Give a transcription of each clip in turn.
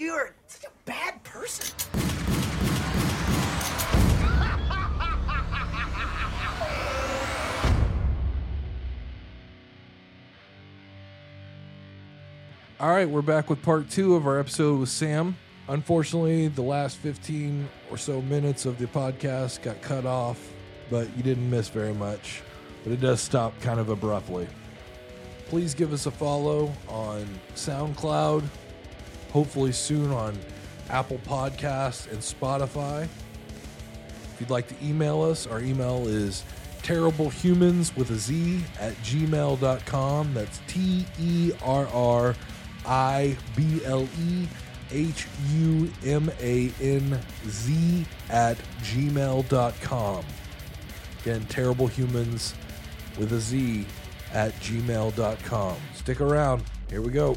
You're such a bad person. All right, we're back with part two of our episode with Sam. Unfortunately, the last 15 or so minutes of the podcast got cut off, but you didn't miss very much. But it does stop kind of abruptly. Please give us a follow on SoundCloud, hopefully soon on Apple Podcasts and Spotify. If you'd like to email us, our email is terriblehumans with a Z at gmail.com. That's T E R R I B L E H U M A N Z at gmail.com. Again, terriblehumans with a Z at gmail.com. Stick around. Here we go.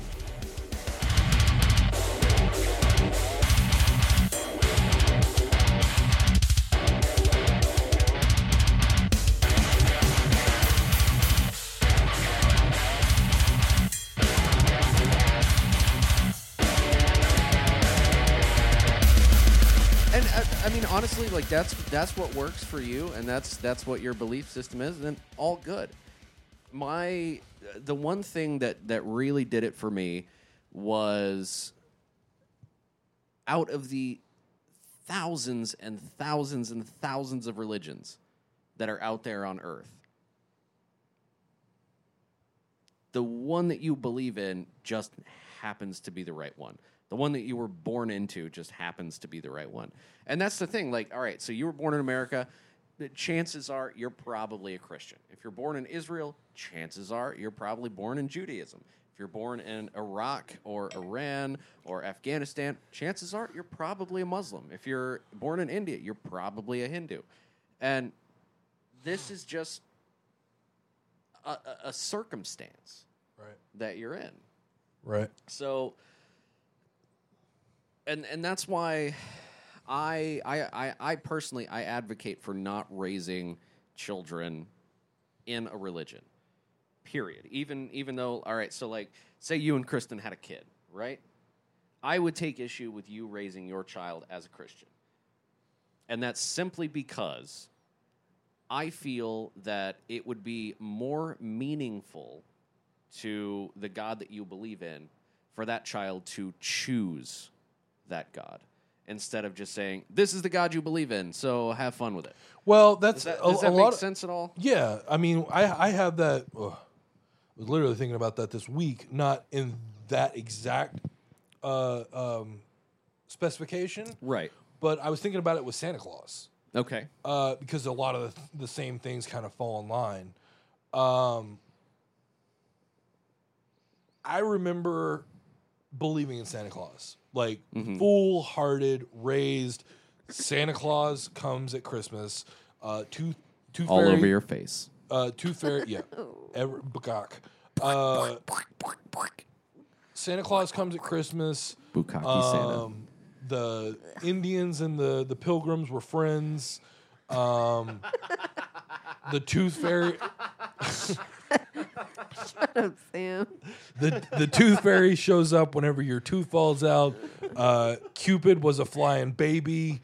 That's what works for you, and that's that's what your belief system is. Then all good. My the one thing that that really did it for me was out of the thousands and thousands and thousands of religions that are out there on Earth. The one that you believe in just happens to be the right one. The one that you were born into just happens to be the right one. And that's the thing. Like, all right, so you were born in America. The chances are you're probably a Christian. If you're born in Israel, chances are you're probably born in Judaism. If you're born in Iraq or Iran or Afghanistan, chances are you're probably a Muslim. If you're born in India, you're probably a Hindu. And this is just a, a, a circumstance Right. that you're in. Right. So, and and that's why I I I, personally I advocate for not raising children in a religion. Period. Even even though all right, so like say you and Kristen had a kid, right? I would take issue with you raising your child as a Christian. And that's simply because I feel that it would be more meaningful to the God that you believe in for that child to choose that God instead of just saying, This is the God you believe in, so have fun with it. Well, that's Does that, a, does a that make lot. Of, sense at all? yeah, I mean, I I have that. ugh, I was literally thinking about that this week, not in that exact uh, um, specification, Right. but I was thinking about it with Santa Claus Okay. uh, because a lot of the, the same things kind of fall in line. Um, I remember believing in Santa Claus, like full hearted, raised. Santa Claus comes at Christmas. Uh, two, two All fairy, over your face. uh, two fairy, yeah, ever, bukak. Uh, Santa Claus comes at Christmas. Bukaki Santa. Um, the Indians and the the Pilgrims were friends. Um, the Tooth Fairy, Sam. the the Tooth Fairy shows up whenever your tooth falls out. Uh, Cupid was a flying baby.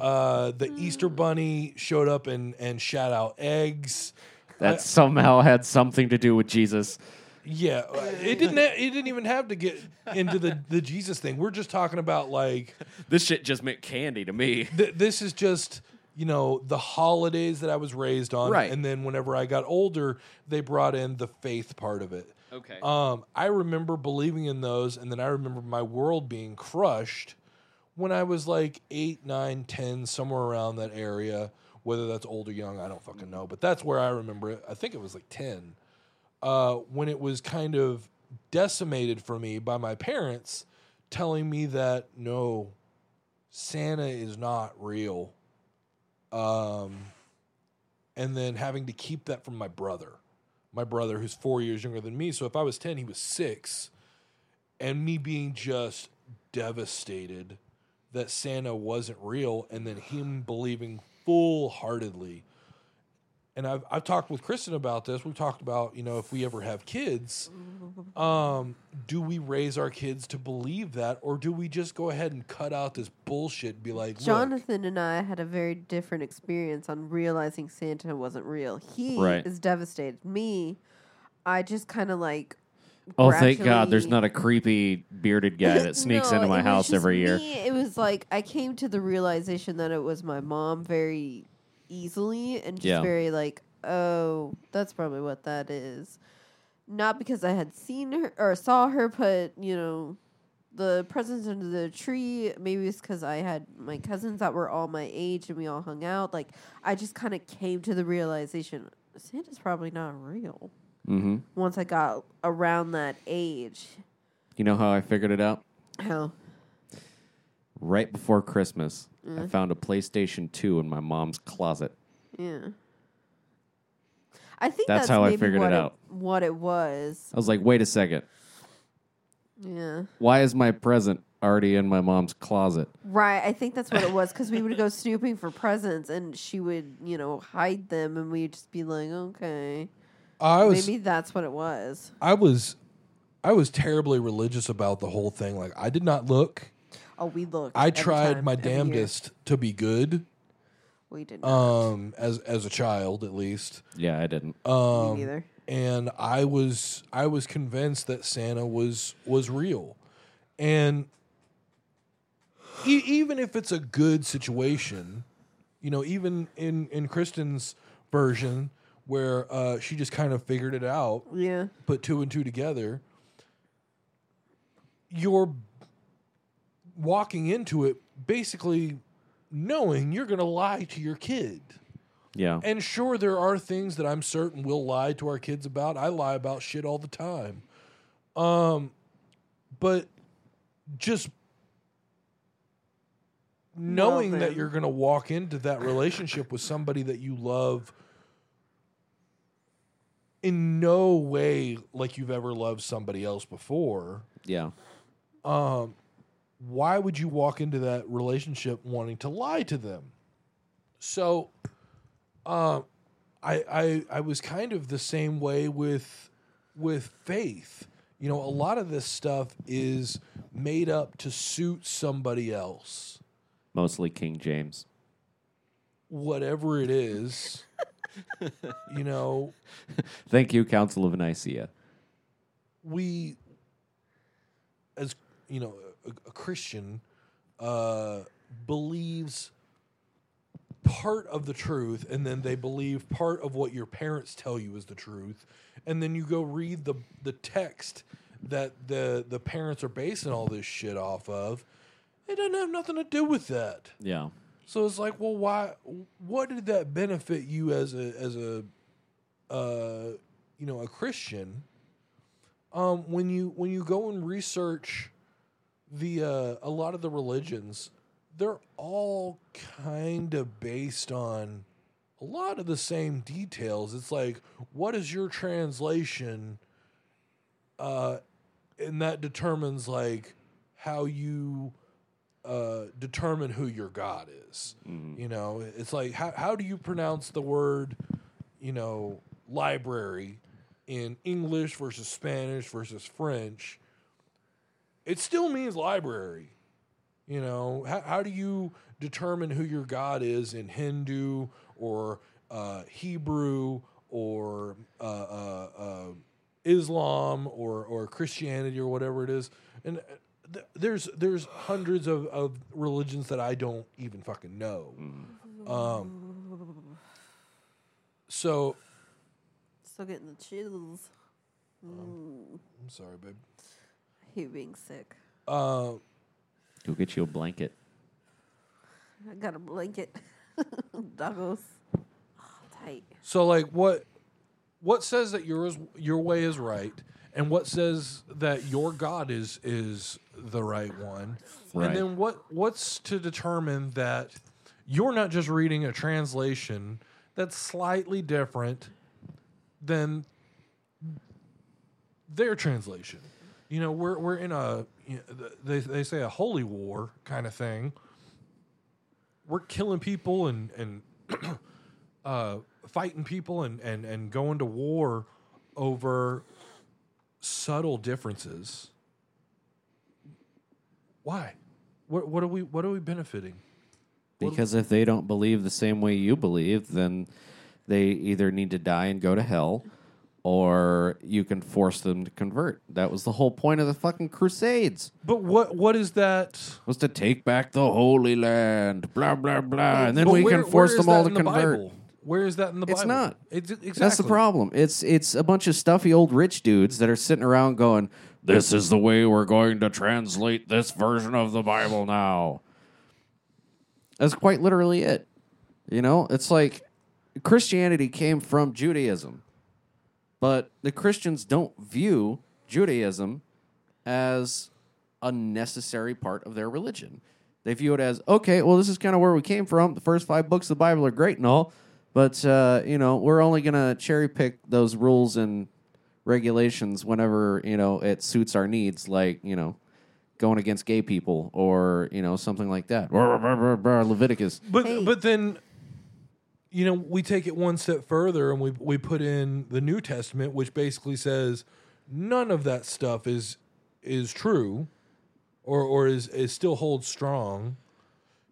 Uh, the Easter Bunny showed up and and shat out eggs. That somehow had something to do with Jesus. Yeah, uh, it didn't. Ha- it didn't even have to get into the the Jesus thing. We're just talking about like This shit just meant candy to me. th- this is just you know the holidays that I was raised on, Right. And then whenever I got older, they brought in the faith part of it. Okay. Um, I remember believing in those, and then I remember my world being crushed when I was like eight, nine, ten, somewhere around that area. Whether that's old or young, I don't fucking know. But that's where I remember it. I think it was like ten. Uh, when it was kind of decimated for me by my parents telling me that no, Santa is not real. Um, and then having to keep that from my brother, my brother who's four years younger than me. So if I was 10, he was six. And me being just devastated that Santa wasn't real, and then him believing full heartedly. And I've I've talked with Kristen about this. We've talked about you know if we ever have kids, um, do we raise our kids to believe that, or do we just go ahead and cut out this bullshit and be like, look, Jonathan and I had a very different experience on realizing Santa wasn't real. He Right. is devastated. Me, I just kind of like. Oh, thank God, there's gradually- not a creepy bearded guy that sneaks No, into my was house just every year. me. It was like I came to the realization that it was my mom very easily and just Yeah. very like, oh, that's probably what that is. Not because I had seen her or saw her put, you know, the presents under the tree. Maybe it's because I had my cousins that were all my age and we all hung out. Like I just kind of came to the realization Santa's probably not real. hmm Once I got around that age, You know how I figured it out? how Right before Christmas. I mm-hmm. found a PlayStation 2 in my mom's closet. Yeah. I think That's that's, how I maybe figured what it out. What it was. I was like, wait a second. Yeah. Why is my present already in my mom's closet? Right. I think that's what it was because we would go snooping for presents and she would, you know, hide them and we'd just be like, okay. I was Maybe that's what it was. I was I was terribly religious about the whole thing. Like I did not look. Oh, we looked. I every tried time, my every year. damnedest to be good, We did not. um, as as a child at least. Yeah, I didn't. Um, Me neither. and I was I was convinced that Santa was was real, and e- even if it's a good situation, you know, even in in Kristen's version where uh, she just kind of figured it out, Yeah. put two and two together, you're walking into it basically knowing you're going to lie to your kid. Yeah. And sure, there are things that I'm certain we'll lie to our kids about. I lie about shit all the time. Um, but just knowing that you're going to walk into that relationship with somebody that you love in no way like you've ever loved somebody else before, yeah. um, why would you walk into that relationship wanting to lie to them? So, um, I, I I was kind of the same way with with faith. You know, a lot of this stuff is made up to suit somebody else, Mostly King James. whatever it is. you know, Thank you, Council of Nicaea. we as you know a, a christian uh believes part of the truth and then they believe part of what your parents tell you is the truth and then you go read the the text that the the parents are basing all this shit off of it doesn't have nothing to do with that Yeah. so it's like, well, why? What did that benefit you as a as a uh, you know a Christian? Um, when you when you go and research the uh, a lot of the religions, they're all kind of based on a lot of the same details. It's like, what is your translation? Uh, and that determines like how you uh, determine who your God is. You know, it's like how how do you pronounce the word, you know, library in English versus Spanish versus French? It still means library. You know, how, how do you determine who your God is in Hindu or uh, Hebrew or uh, uh, uh, Islam or, or Christianity or whatever it is? And uh, th- there's there's hundreds of, of religions that I don't even fucking know. Um, so Still getting the chills. I'm sorry, babe. I hate being sick. Uh, Go get you a blanket. I got a blanket. Doggos. Oh, tight. So like what what says that yours your way is right and what says that your God is is the right one? Right. And then what what's to determine that you're not just reading a translation that's slightly different than their translation. You know, we're we're in a you know, they they say a holy war kind of thing. We're killing people and and uh, fighting people and, and, and going to war over subtle differences. Why? What, what are we what are we benefiting? Because if they don't believe the same way you believe, then they either need to die and go to hell, or you can force them to convert. That was the whole point of the fucking Crusades But what what is that? was to take back the Holy Land. Blah blah blah, and then But we where- can force them all to convert. Bible? Where is that in the It's Bible? not. It's, exactly. That's the problem. It's it's a bunch of stuffy old rich dudes that are sitting around going, "This is the way we're going to translate this version of the Bible now." That's quite literally it. You know, it's like Christianity came from Judaism, but the Christians don't view Judaism as a necessary part of their religion. They view it as okay. Well, this is kind of where we came from. The first five books of the Bible are great and all, but uh, you know we're only going to cherry pick those rules and regulations whenever you know it suits our needs, like you know going against gay people or you know something like that. Leviticus. But Hey. but then, you know, we take it one step further and we we put in the New Testament, which basically says none of that stuff is is true, or or is is still holds strong.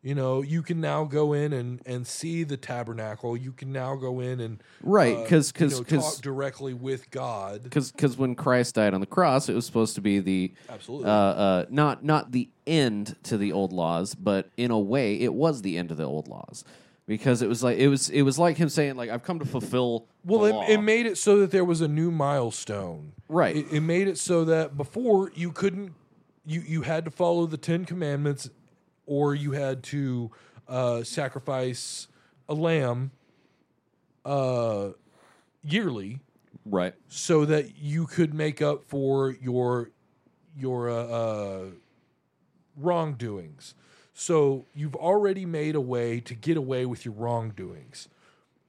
You know, you can now go in and, and see the tabernacle. You can now go in and Right, uh, 'cause- you know, talk directly with God. because when Christ died on the cross, it was supposed to be the Absolutely. uh, uh, not not the end to the old laws, but in a way, it was the end of the old laws because it was like it was it was like him saying like I've come to fulfill. Well, it, it made it so that there was a new milestone. Right. It, it made it so that before you couldn't, you you had to follow the Ten Commandments, or you had to uh, sacrifice a lamb uh, yearly, right. so that you could make up for your your uh, uh, wrongdoings. So you've already made a way to get away with your wrongdoings.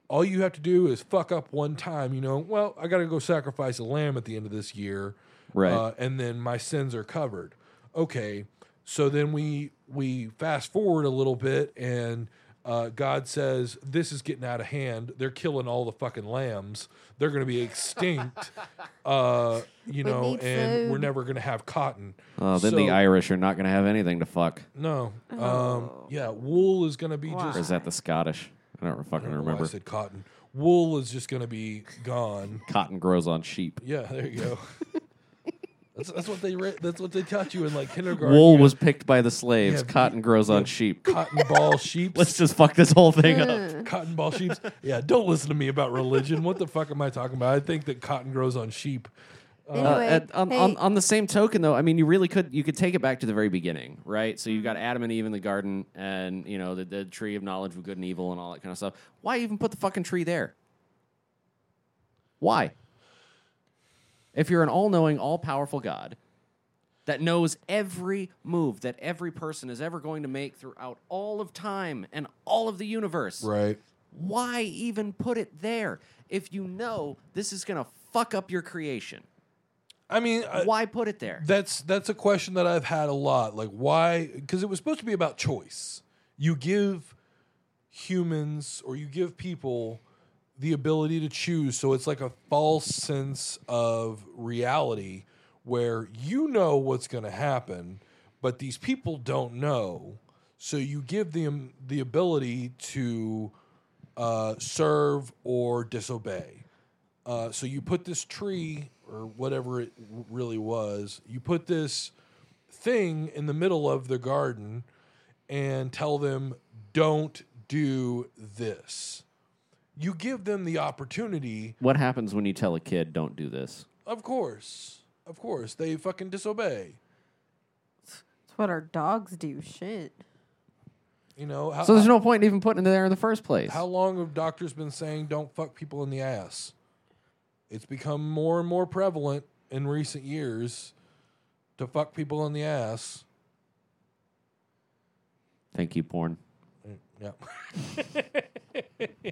All you have to do is fuck up one time. You know, well, I got to go sacrifice a lamb at the end of this year, Right. Uh, and then my sins are covered. Okay, so then we we fast forward a little bit, and uh, God says this is getting out of hand. They're killing all the fucking lambs. They're going to be extinct. uh, you We know, need and we're never going to have cotton. Oh, then So- the Irish are not going to have anything to fuck. No. Um, Oh. yeah, wool is going to be Why? just. Or is that the Scottish? I don't I fucking don't know why I remember. said cotton. Wool is just going to be gone. Cotton grows on sheep. Yeah, there you go. that's, that's what they re- that's what they taught you in like kindergarten. Wool You was picked by the slaves. Yeah, Cotton grows on sheep. cotton ball sheep. Let's just fuck this whole thing up. Mm. cotton ball sheep. Yeah, don't listen to me about religion. What the fuck am I talking about? I think that cotton grows on sheep. Uh, uh Anyway, at- on, hey, on, on the same token, though, I mean, you really could you could take it back to the very beginning, right? So you've mm-hmm. got Adam and Eve in the garden, and you know the, the tree of knowledge of good and evil, and all that kind of stuff. Why even put the fucking tree there? Why? If you're an all-knowing, all-powerful God that knows every move that every person is ever going to make throughout all of time and all of the universe, Right. why even put it there if you know this is going to fuck up your creation? I mean, I- Why put it there? That's that's a question that I've had a lot. Like why? Because it was supposed to be about choice. You give humans or you give people the ability to choose. So it's like a false sense of reality where you know what's going to happen, but these people don't know. So you give them the ability to uh, serve or disobey. Uh, so you put this tree or whatever it really was, you put this thing in the middle of the garden and tell them, don't do this. You give them the opportunity, What happens when you tell a kid, don't do this? of course, of course, they fucking disobey. It's what our dogs do. Shit. You know, how, So there's no point in even putting it there in the first place. how long have doctors been saying don't fuck people in the ass? It's become more and more prevalent in recent years to fuck people in the ass. Thank you, porn. Mm, yeah.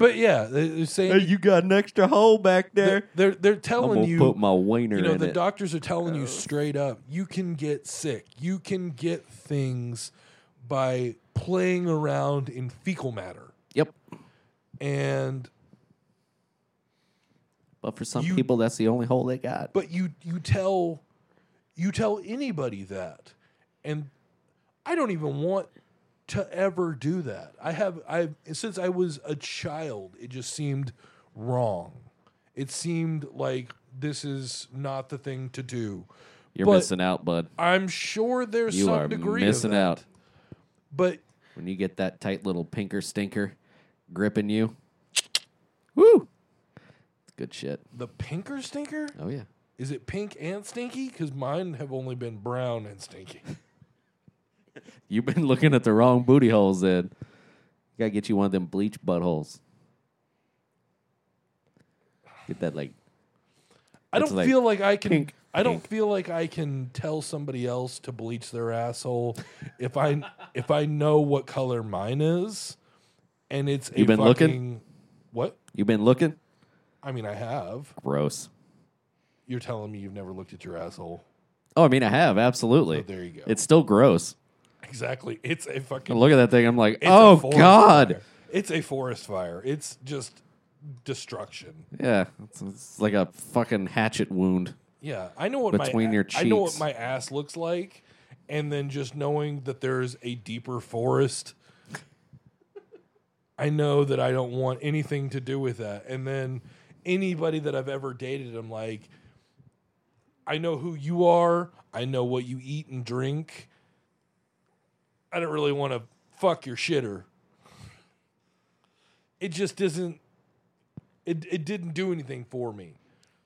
but yeah, they- they're saying You got an extra hole back they're, they're they're I'm telling gonna you put my wiener you know in the it. doctors are telling you oh. straight up you can get sick. You can get things by playing around in fecal matter. yep. and But for some You- people, that's the only hole they got. but you you tell you tell anybody that and i don't even want to ever do that i have i since i was a child it just seemed wrong it seemed like this is not the thing to do You're but missing out, bud. i'm sure there's You some degree missing of that. out. but When you get that tight little pinker stinker gripping you, woo! It's good shit. the pinker stinker Oh yeah. is it pink and stinky because mine have only been brown and stinky You've been looking at the wrong booty holes. Then gotta get you one of them bleach buttholes. Get that like I don't like feel like I can. pink, I don't pink. feel like I can tell somebody else to bleach their asshole if I if I know what color mine is, and it's a You been looking? What? You've been looking I mean, I have. gross. You're telling me you've never looked at your asshole? Oh, I mean, I have absolutely. Oh, there you go. It's still gross. Exactly. It's a fucking. I look at that thing. I'm like, it's oh god. fire. It's a forest fire. It's just destruction. Yeah, it's, it's like a fucking hatchet wound. Yeah, I know what Between my your I know what cheeks. my ass looks like, and then just knowing that there's a deeper forest. I know that I don't want anything to do with that, and then anybody that I've ever dated, I'm like, I know who you are. I know what you eat and drink. I don't really want to fuck your shitter. It just isn't. It it didn't do anything for me.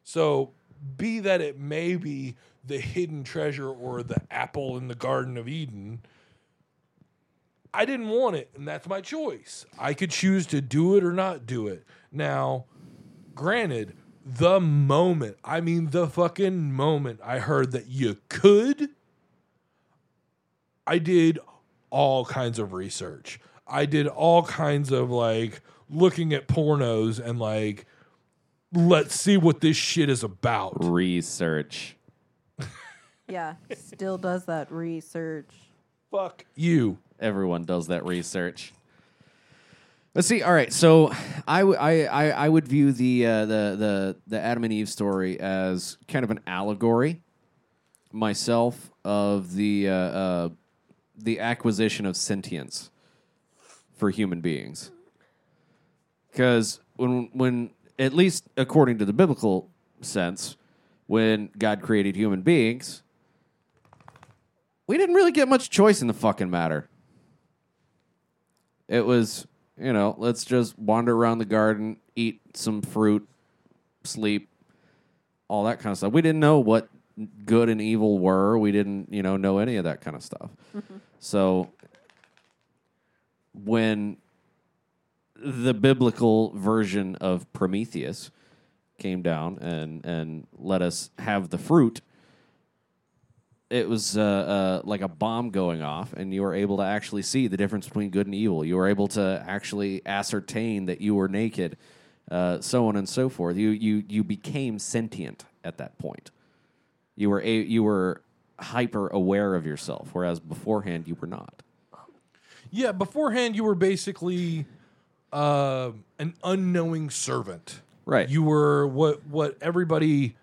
So, be that it may be the hidden treasure or the apple in the Garden of Eden, I didn't want it, and that's my choice. I could choose to do it or not do it. Now, granted, the moment, I mean, the fucking moment I heard that you could, I did all kinds of research. I did all kinds of like looking at pornos and like, let's see what this shit is about. Research. Yeah, still does that research. Fuck you. Everyone does that research. Let's see. All right, so I, w- I, I, I would view the, uh, the the the Adam and Eve story as kind of an allegory myself of the uh, uh, the acquisition of sentience for human beings. Because when when at least according to the biblical sense, when God created human beings, we didn't really get much choice in the fucking matter. It was, you know, let's just wander around the garden, eat some fruit, sleep, all that kind of stuff. We didn't know what good and evil were. We didn't, you know, know any of that kind of stuff. So when the biblical version of Prometheus came down and and let us have the fruit, it was uh, uh, like a bomb going off, and you were able to actually see the difference between good and evil. You were able to actually ascertain that you were naked, uh, so on and so forth. You you you became sentient at that point. You were a, you were hyper aware of yourself, whereas beforehand you were not. Yeah, beforehand you were basically uh, an unknowing servant. Right. You were what what everybody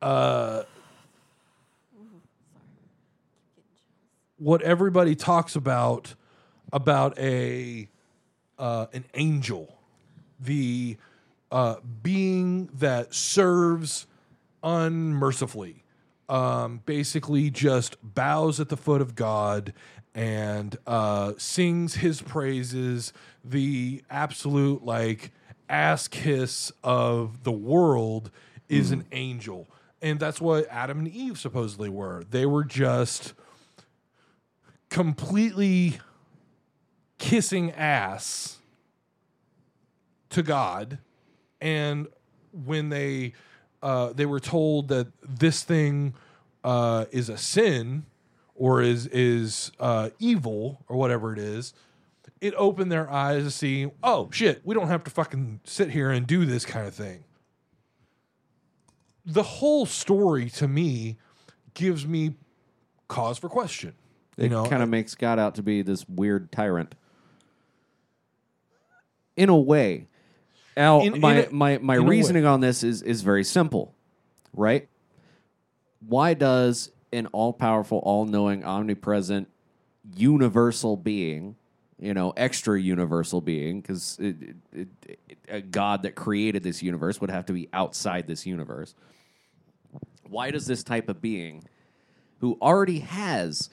uh, what everybody talks about about a uh, an angel, the uh, being that serves unmercifully, um, basically just bows at the foot of God and uh, sings His praises. The absolute like ass kiss of the world is an angel, and that's what Adam and Eve supposedly were. They were just completely kissing ass to God, and when they uh, they were told that this thing uh, is a sin or is is uh, evil or whatever it is, it opened their eyes to see, oh shit, we don't have to fucking sit here and do this kind of thing. The whole story to me gives me cause for question. You It know, kind of makes God out to be this weird tyrant. In a way, Al, In- in my, a- my, my in reasoning on this is, is very simple, right? Why does an all powerful, all knowing, omnipresent, universal being, you know, extra universal being, because a God that created this universe would have to be outside this universe. Why does this type of being, who already has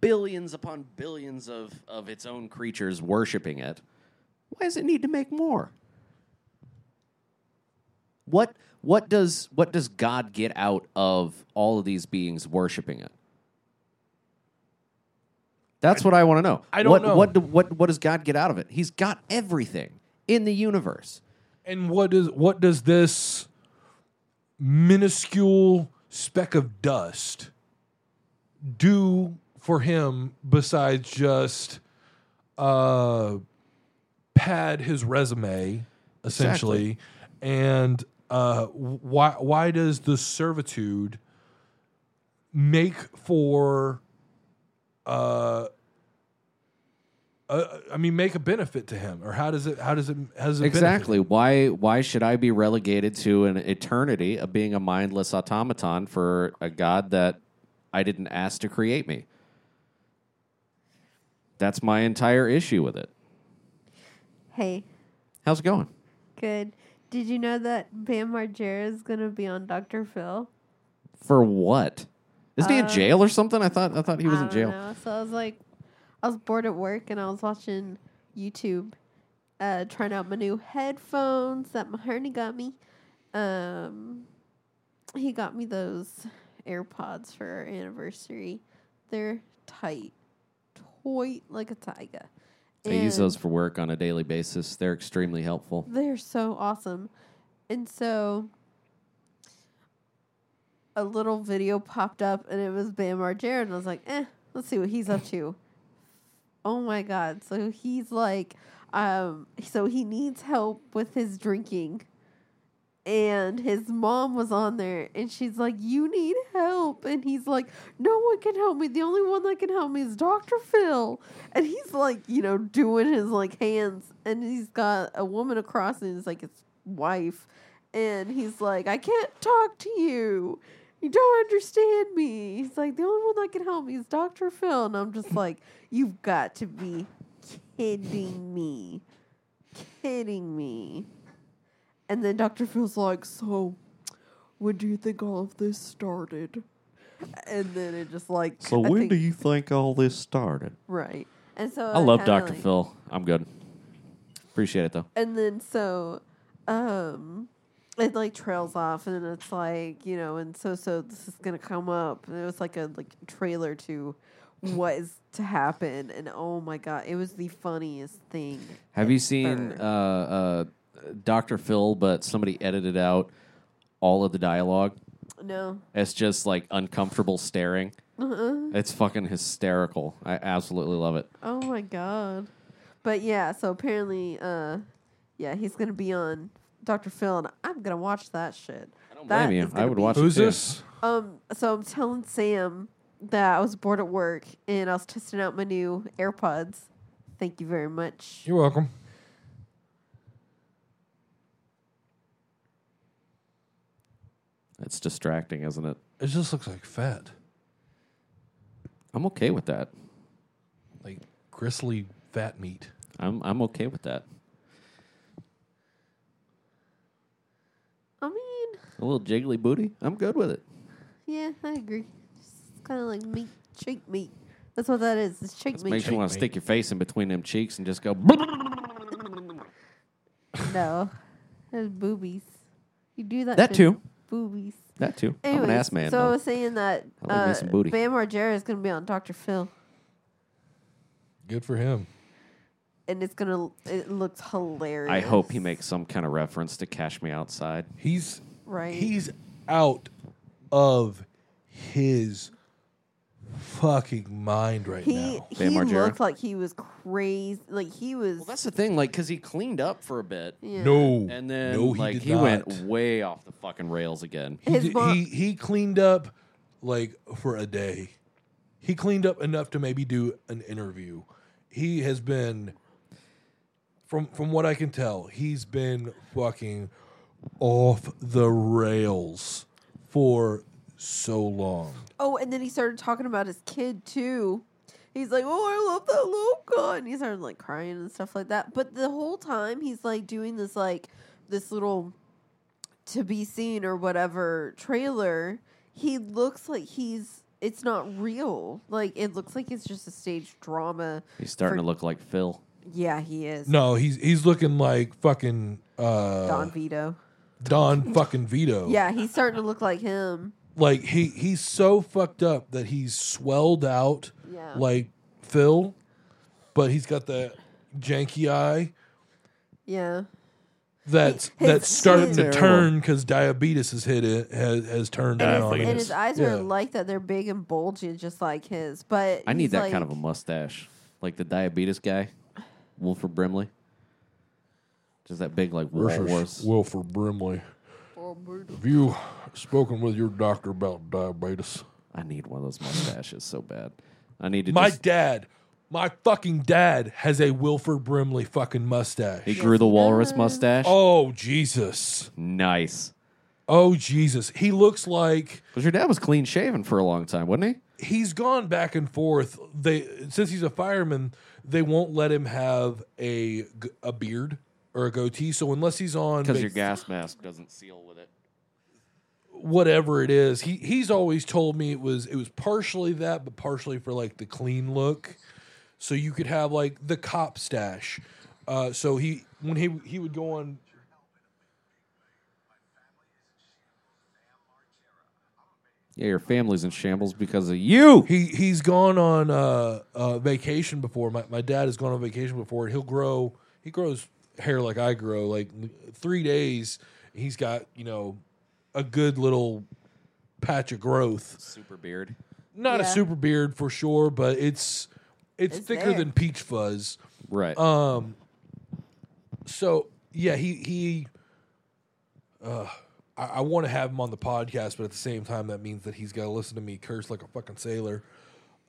billions upon billions of, of its own creatures worshiping it, why does it need to make more? What what does what does God get out of all of these beings worshiping it? That's what I want to know. I don't what, know. What, do, what what does God get out of it? He's got everything in the universe. And what does what does this minuscule speck of dust do for him besides just uh, pad his resume essentially? And uh, why why does the servitude make for uh, uh, I mean, make a benefit to him, or how does it? How does it? How does it benefit Exactly. Why why should I be relegated to an eternity of being a mindless automaton for a God that I didn't ask to create me? That's my entire issue with it. Hey, How's it going? Good. Did you know that Bam Margera is gonna be on Dr. Phil? For what? Isn't he in Uh, jail or something? I thought I thought he was I in don't jail. know. So I was like, I was bored at work and I was watching YouTube, uh, trying out my new headphones that Mahoney got me. Um, he got me those AirPods for our anniversary. They're tight, tight like a tiger. I use those for work on a daily basis. They're extremely helpful. they're so awesome. And so a little video popped up and it was Bam Margera and I was like, eh, let's see what he's up to. Oh my god. So he's like um so he needs help with his drinking. And his mom was on there and she's like, You need help. And he's like, No one can help me. The only one that can help me is Dr. Phil. And he's like, you know, doing his like hands and he's got a woman across and he's like his wife. And he's like, I can't talk to you. You don't understand me. He's like, the only one that can help me is Dr. Phil. And I'm just like, you've got to be kidding me. Kidding me. And then Dr. Phil's like, so when do you think all of this started? And then it just like So, I when think- do you think all this started? right. And so I love Dr. like- Phil. I'm good. Appreciate it though. and then so um it like trails off and it's like you know and so so this is gonna come up and it was like a like trailer to what is to happen and oh my god it was the funniest thing Have you seen uh, uh, Dr. Phil, but somebody edited out all of the dialogue? no It's just like uncomfortable staring. uh-uh. It's fucking hysterical. I absolutely love it. oh my god but yeah so apparently uh yeah he's gonna be on dr phil and i'm gonna watch that shit I don't That blame you. I would be- watch Who's it too. this? Um, so I'm telling Sam that I was bored at work and I was testing out my new AirPods. Thank you very much. You're welcome. It's distracting, isn't it? It just looks like fat, I'm okay with that. like gristly fat meat. I'm I'm okay with that. I mean, A little jiggly booty. I'm good with it. yeah, I agree. It's kind of like meat, cheek meat. That's what that is. It's cheek This meat. makes you want to stick your face in between them cheeks and just go. No, there's boobies. You do that. That shit. too. Boobies. That too. I'm an ass man. So I though. was saying that I like me uh, some booty. Bam Margera is going to be on Dr. Phil, Good for him. and it's gonna. It looks hilarious. I hope he makes some kind of reference to "Cash Me Outside." He's right. he's out of his fucking mind right he now. he Bam Margera? looked like he was crazy. Like he was. Well, that's the thing. Like, because he cleaned up for a bit, yeah. No, and then no, he like did he not. went way off the fucking rails again. He, His did- mom- he he cleaned up like for a day. He cleaned up enough to maybe do an interview. He has been from from what I can tell, he's been fucking off the rails for so long. Oh, and then he started talking about his kid too. He's like, "Oh, I love that little guy," and he started like crying and stuff like that. But the whole time, he's like doing this like this little to be seen or whatever trailer. He looks like he's. It's not real. Like it looks like it's just a stage drama. He's starting For- to look like Phil. Yeah, he is. No, he's he's looking like fucking uh Don Vito. Don fucking Vito. Yeah, he's starting to look like him. Like he he's so fucked up that he's swelled out Yeah. like Phil, but he's got that janky eye Yeah. that's His- that's starting to turn because diabetes has hit it has has turned And down his, on and his eyes Yeah. are like that. They're big and bulgy, just like his. But I need that like, kind of a mustache, like the diabetes guy, Wilford Brimley. Just that big, like This is. Wilford Brimley. Have you spoken with your doctor about diabetes? I need one of those mustaches so bad. I need to. My just, dad, my fucking dad has a Wilford Brimley fucking mustache. he grew the walrus mustache. Oh Jesus. Nice. Oh Jesus. He looks like Because your dad was clean shaven for a long time, wasn't he? he's gone back and forth. They since he's a fireman, they won't let him have a g- a beard or a goatee. So unless he's on Because vac- your gas mask doesn't seal with it. Whatever it is, he he's always told me it was it was partially that, but partially for like the clean look. So you could have like the cop stash. Uh, so he when he he would go on Yeah, your family's in shambles because of you. He he's gone on uh, uh, vacation before. My my dad has gone on vacation before, he'll grow. He grows hair like I grow. Like three days, he's got you know a good little patch of growth. Super beard. Not a Yeah. super beard for sure, but it's it's, It's thicker there. than peach fuzz. Right. Um. So yeah, he he. Uh, I, I want to have him on the podcast, but at the same time, that means that he's got to listen to me curse like a fucking sailor.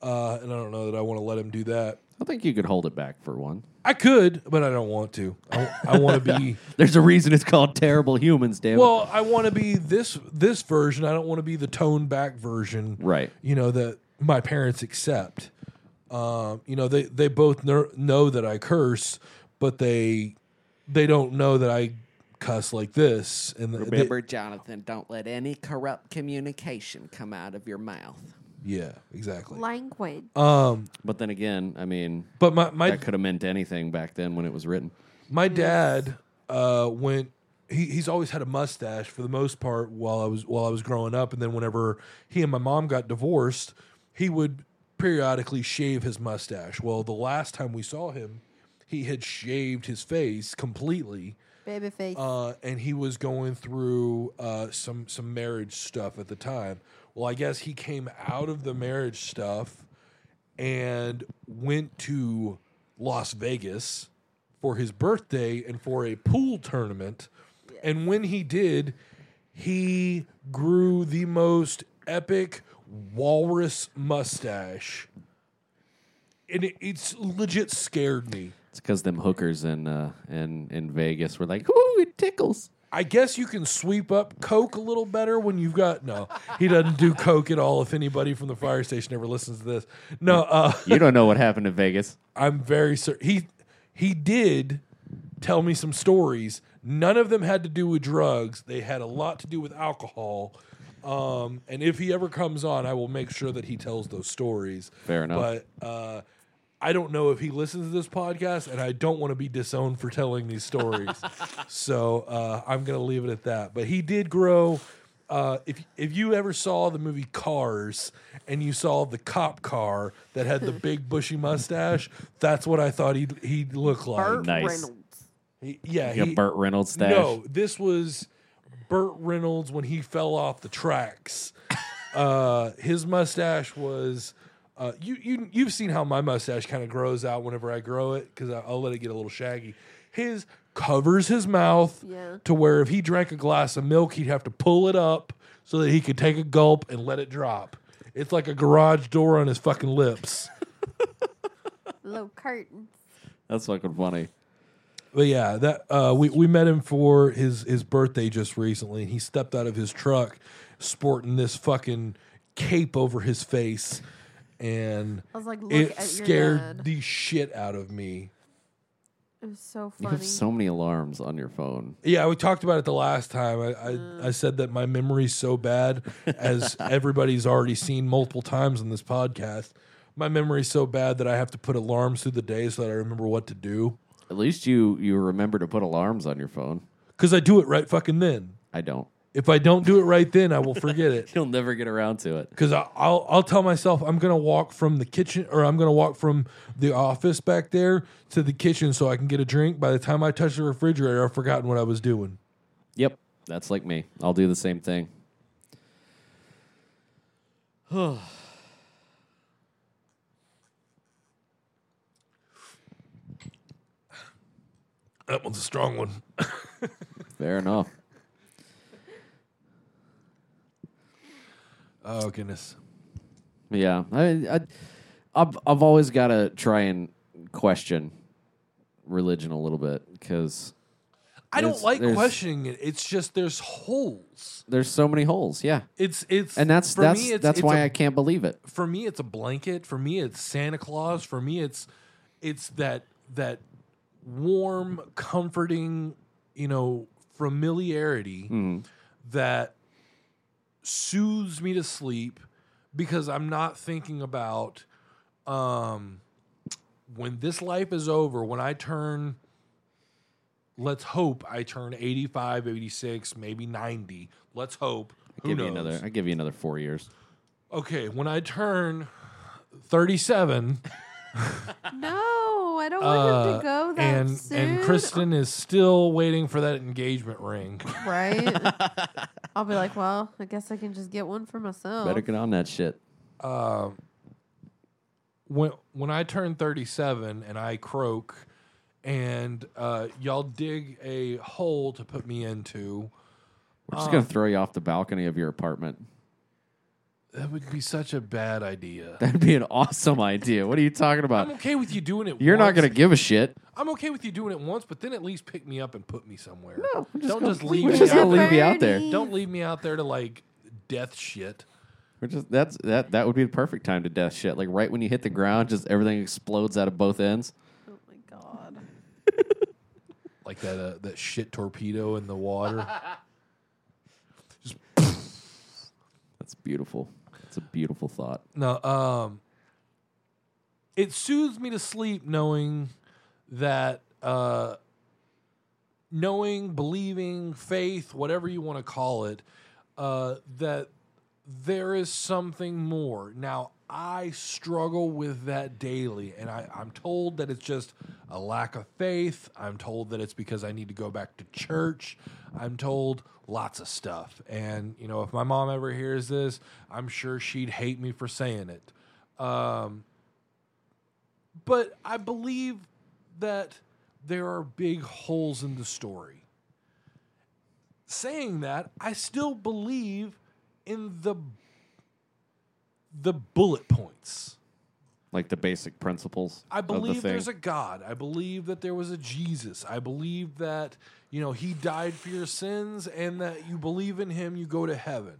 Uh, and I don't know that I want to let him do that. I think you could hold it back for one. I could, but I don't want to. I, I want to be. There's a reason it's called Terrible Humans, damn it. Well, I want to be this this version. I don't want to be the toned back version. Right. You know that my parents accept. Um, you know they they both know, know that I curse, but they they don't know that I cuss like this. And they- Remember, Jonathan, don't let any corrupt communication come out of your mouth. Yeah, exactly. language. Um, But then again, I mean, but my my that could have meant anything back then when it was written. My dad uh, went. He, he's always had a mustache for the most part while I was while I was growing up, and then whenever he and my mom got divorced, he would periodically shave his mustache. Well, the last time we saw him, he had shaved his face completely, Baby face. uh, and he was going through uh, some some marriage stuff at the time. Well, I guess he came out of the marriage stuff and went to Las Vegas for his birthday and for a pool tournament. And when he did, he grew the most epic walrus mustache. And it, it's legit scared me. It's because them hookers in uh, in in Vegas were like, "Ooh, it tickles." I guess you can sweep up coke a little better when you've got no. He doesn't do coke at all. If anybody from the fire station ever listens to this, no. Uh, You don't know what happened in Vegas. I'm very certain he he did tell me some stories. None of them had to do with drugs. They had a lot to do with alcohol. Um, and if he ever comes on, I will make sure that he tells those stories. Fair enough. But uh, I don't know if he listens to this podcast, and I don't want to be disowned for telling these stories. so uh, I'm going to leave it at that. But he did grow. Uh, if if you ever saw the movie Cars and you saw the cop car that had the big bushy mustache, that's what I thought he'd he'd look like. Burt nice. Reynolds. He- yeah, You he, Burt Reynolds stash. no, this was Burt Reynolds when he fell off the tracks. uh, his mustache was. Uh, you you you've seen how my mustache kind of grows out whenever I grow it because I'll let it get a little shaggy. His covers his mouth Yeah. to where if he drank a glass of milk, he'd have to pull it up so that he could take a gulp and let it drop. It's like a garage door on his fucking lips. Low curtains. That's fucking funny. But yeah, that uh, we we met him for his his birthday just recently, and he stepped out of his truck sporting this fucking cape over his face, and I was like, look it at your scared dad. the shit out of me. It was so funny. You funny. have so many alarms on your phone. Yeah, we talked about it the last time. I I, uh. I said that my memory's so bad, as everybody's already seen multiple times on this podcast. My memory's so bad that I have to put alarms through the day so that I remember what to do. At least you you remember to put alarms on your phone. Because I do it right fucking then. I don't. If I don't do it right then, I will forget it. You'll never get around to it. Because I'll I'll tell myself I'm gonna walk from the kitchen or I'm gonna walk from the office back there to the kitchen so I can get a drink. By the time I touch the refrigerator, I've forgotten what I was doing. Yep, that's like me. I'll do the same thing. That one's a strong one. Fair enough. Oh goodness. Yeah, I, I, I've I've always got to try and question religion a little bit because I don't like there's- questioning it. It's just there's holes. there's so many holes. Yeah, It's it's and that's for that's me, it's, that's it's why I can't believe it. for me it's a blanket. For me it's Santa Claus. For me it's it's that that warm, comforting, you know, familiarity Mm-hmm. that soothes me to sleep because I'm not thinking about um when this life is over, when I turn let's hope I turn 85, 86, maybe 90. Let's hope. Who Give you knows? another. I give you another four years. Okay, when I turn 37 no, I don't want him uh, to go that and soon. and Kristen is still waiting for that engagement ring. right? I'll be like, well, I guess I can just get one for myself. Better get on that shit. when when I turn 37 and I croak and uh, y'all dig a hole to put me into, We're just gonna throw you off the balcony of your apartment. That would be such a bad idea. That'd be an awesome idea. What are you talking about? I'm okay with you doing it. You're not once. gonna give a shit. I'm okay with you doing it once, but then at least pick me up and put me somewhere. No, we're just don't gonna- just leave we're me just out gonna there. leave you out there. Don't leave me out there to like death shit. We're just that's that that would be the perfect time to death shit. Like right when you hit the ground, just everything explodes out of both ends. Oh my god. like that uh, that shit torpedo in the water. That's beautiful. It's a beautiful thought. no, um, it soothes me to sleep knowing that, uh, knowing, believing, faith, whatever you want to call it, uh, that there is something more. Now, I struggle with that daily, and I, I'm told that it's just a lack of faith. I'm told that it's because I need to go back to church. I'm told lots of stuff. And, you know, if my mom ever hears this, I'm sure she'd hate me for saying it. Um, but I believe that there are big holes in the story. Saying that, I still believe in the the bullet points. Like the basic principles. I the believe thing. there's a God. I believe that there was a Jesus. I believe that, you know, he died for your sins and that you believe in him, you go to heaven.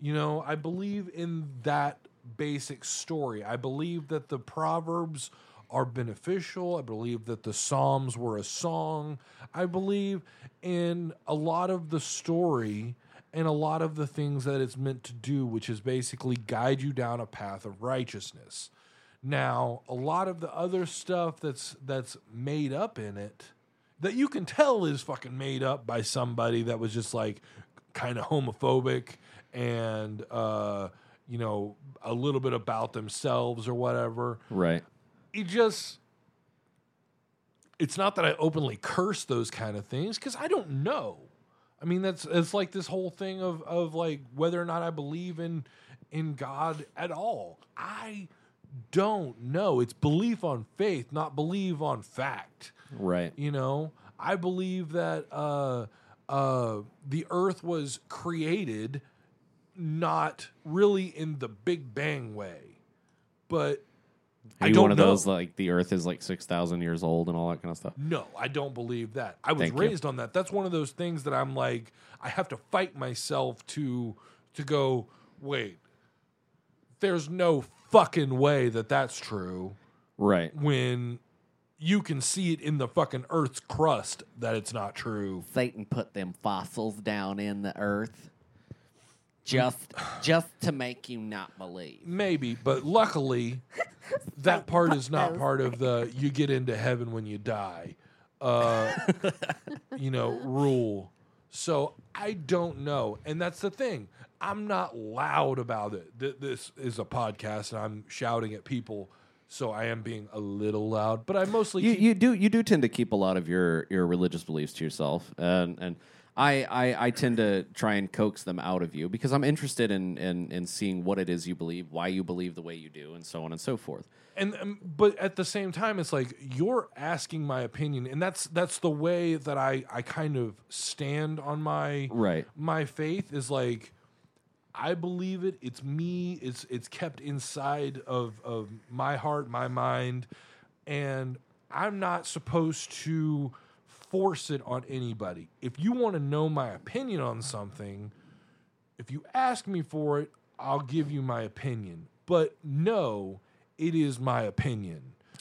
You know, I believe in that basic story. I believe that the Proverbs are beneficial. I believe that the Psalms were a song. I believe in a lot of the story and a lot of the things that it's meant to do, which is basically guide you down a path of righteousness. Now, a lot of the other stuff that's that's made up in it that you can tell is fucking made up by somebody that was just like kind of homophobic and uh you know a little bit about themselves or whatever right. it just it's not that I openly curse those kind of things because I don't know. I mean, that's it's like this whole thing of of like whether or not I believe in in God at all. I don't know. It's belief on faith, not believe on fact. Right. You know, I believe that uh, uh, the Earth was created not really in the Big Bang way, but I Are you don't one of know. those like the Earth is like six thousand years old and all that kind of stuff? No, I don't believe that. I was Thank you. raised on that. That's one of those things that I'm like, I have to fight myself to to go. Wait, there's no fucking way that that's true. Right. When you can see it in the fucking Earth's crust that it's not true. Satan put them fossils down in the earth just just to make you not believe. Maybe, but luckily, that part is not part of the you get into heaven when you die, uh, you know, rule. So I don't know, and that's the thing. I'm not loud about it. Th- This is a podcast, and I'm shouting at people, so I am being a little loud. But I mostly You, keep, you do you do tend to keep a lot of your, your religious beliefs to yourself, and and I, I I tend to try and coax them out of you because I'm interested in, in in seeing what it is you believe, why you believe the way you do, and so on and so forth. and um, but at the same time it's like you're asking my opinion and that's that's the way that i i kind of stand on my Right. my faith is like i believe it it's me it's it's kept inside of of my heart my mind and i'm not supposed to force it on anybody if you want to know my opinion on something if you ask me for it, I'll give you my opinion. But no, it is my opinion.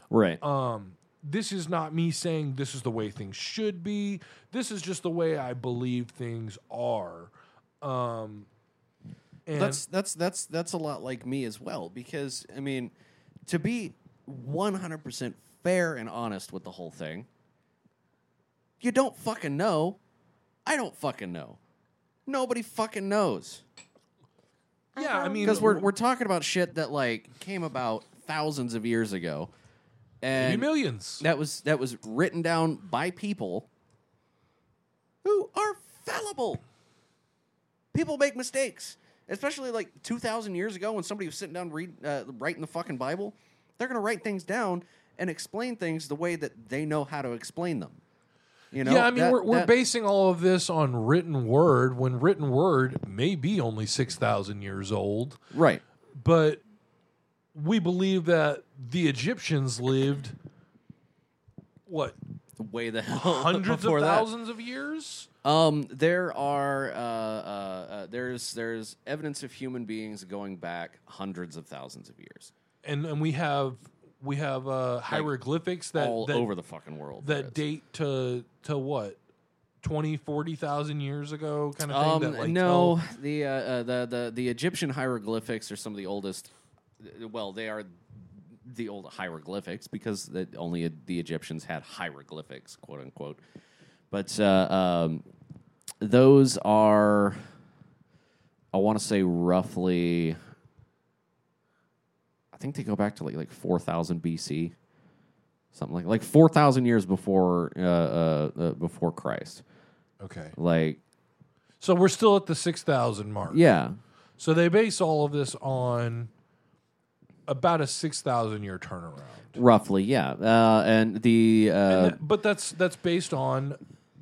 Right. Um, this is not me saying this is the way things should be. This is just the way I believe things are. Um, and that's that's that's that's a lot like me as well because I mean to be 100% fair and honest with the whole thing you don't fucking know. I don't fucking know. Nobody fucking knows. Yeah, I mean, because we're we're talking about shit that like came about thousands of years ago. Maybe and millions. that was that was written down by people who are fallible. People make mistakes, especially like two thousand years ago when somebody was sitting down read, uh, writing the fucking Bible. They're gonna write things down and explain things the way that they know how to explain them. You know, yeah, I mean, that- we're, we're that- basing all of this on written word when written word may be only 6,000 years old. right. but we believe that the Egyptians lived what The Way the hell hundreds of before that. thousands of years. Um, there are uh, uh, uh, there's there's evidence of human beings going back hundreds of thousands of years, And and we have we have uh, hieroglyphics that all that, over the fucking world. that date to to what 20 40,000 years ago kind of Um, thing that like no, tell- the, uh, uh, the the the Egyptian hieroglyphics are some of the oldest. Well, they are the old hieroglyphics because the, only the Egyptians had hieroglyphics, quote unquote. But uh, um, those are, I want to say, roughly. I think they go back to like like four thousand BC, something like like four thousand years before uh, uh, uh, before Christ. okay Like so we're still at the 6000 mark yeah, so they base all of this on about a 6000 year turnaround Roughly, yeah. Uh, and the uh, And that- but that's that's based on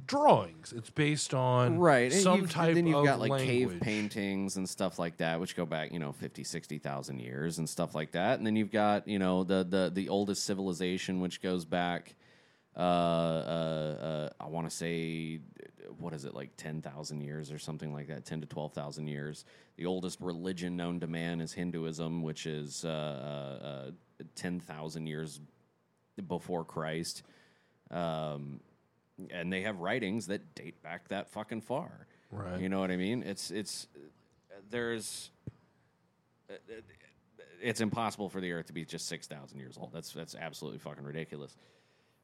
drawings. It's based on right some you've- type then you've of got like language. cave paintings and stuff like that which go back you know 50 60,000 years and stuff like that and then you've got you know the the the oldest civilization which goes back uh, uh, uh, I want to say, what is it, like 10,000 years or something like that, 10 to 12,000 years. The oldest religion known to man is Hinduism, which is uh, uh, uh, 10,000 years before Christ. Um, and they have writings that date back that fucking far. Right. You know what I mean? It's, it's, there's, it's impossible for the Earth to be just six thousand years old. That's that's absolutely fucking ridiculous.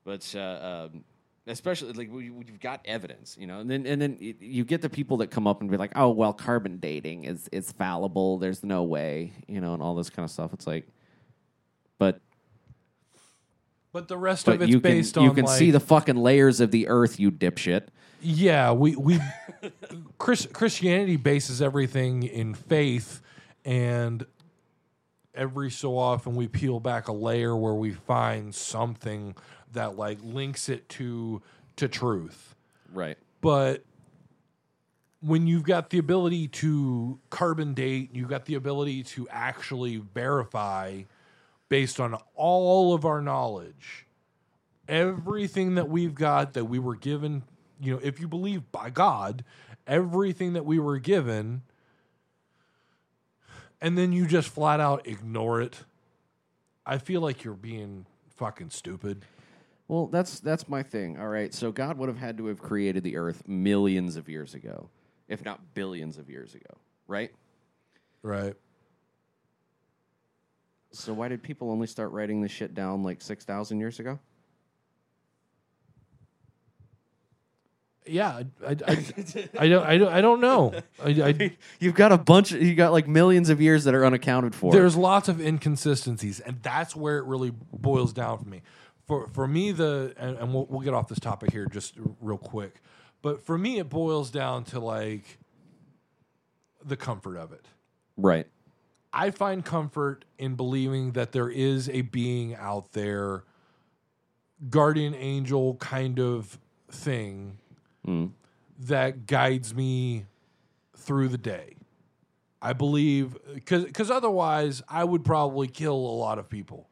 But uh, um, especially like we, we've got evidence, you know, and then and then you get the people that come up and be like, "Oh, well, carbon dating is is fallible. There's no way," you know, and all this kind of stuff. It's like, but But the rest but of it's you can based on you can like, see the fucking layers of the Earth, you dipshit. Yeah, we we Chris, Christianity bases everything in faith, and every so often we peel back a layer where we find something that like links it to to truth. Right. But when you've got the ability to carbon date, you've got the ability to actually verify based on all of our knowledge, everything that we've got that we were given, you know, if you believe by God, everything that we were given, and then you just flat out ignore it, I feel like you're being fucking stupid. Well, that's that's my thing. All right, so God would have had to have created the earth millions of years ago, if not billions of years ago, right? Right. So why did people only start writing this shit down like 6,000 years ago? Yeah, I, I, I, I don't, I don't, I don't know. I, I, You've got a bunch you got like millions of years that are unaccounted for. there's lots of inconsistencies, and that's where it really boils down for me. For for me, the and, and we'll, we'll get off this topic here just real quick, but for me, it boils down to like the comfort of it. right. I find comfort in believing that there is a being out there, guardian angel kind of thing, hmm. that guides me through the day. I believe because otherwise I would probably kill a lot of people.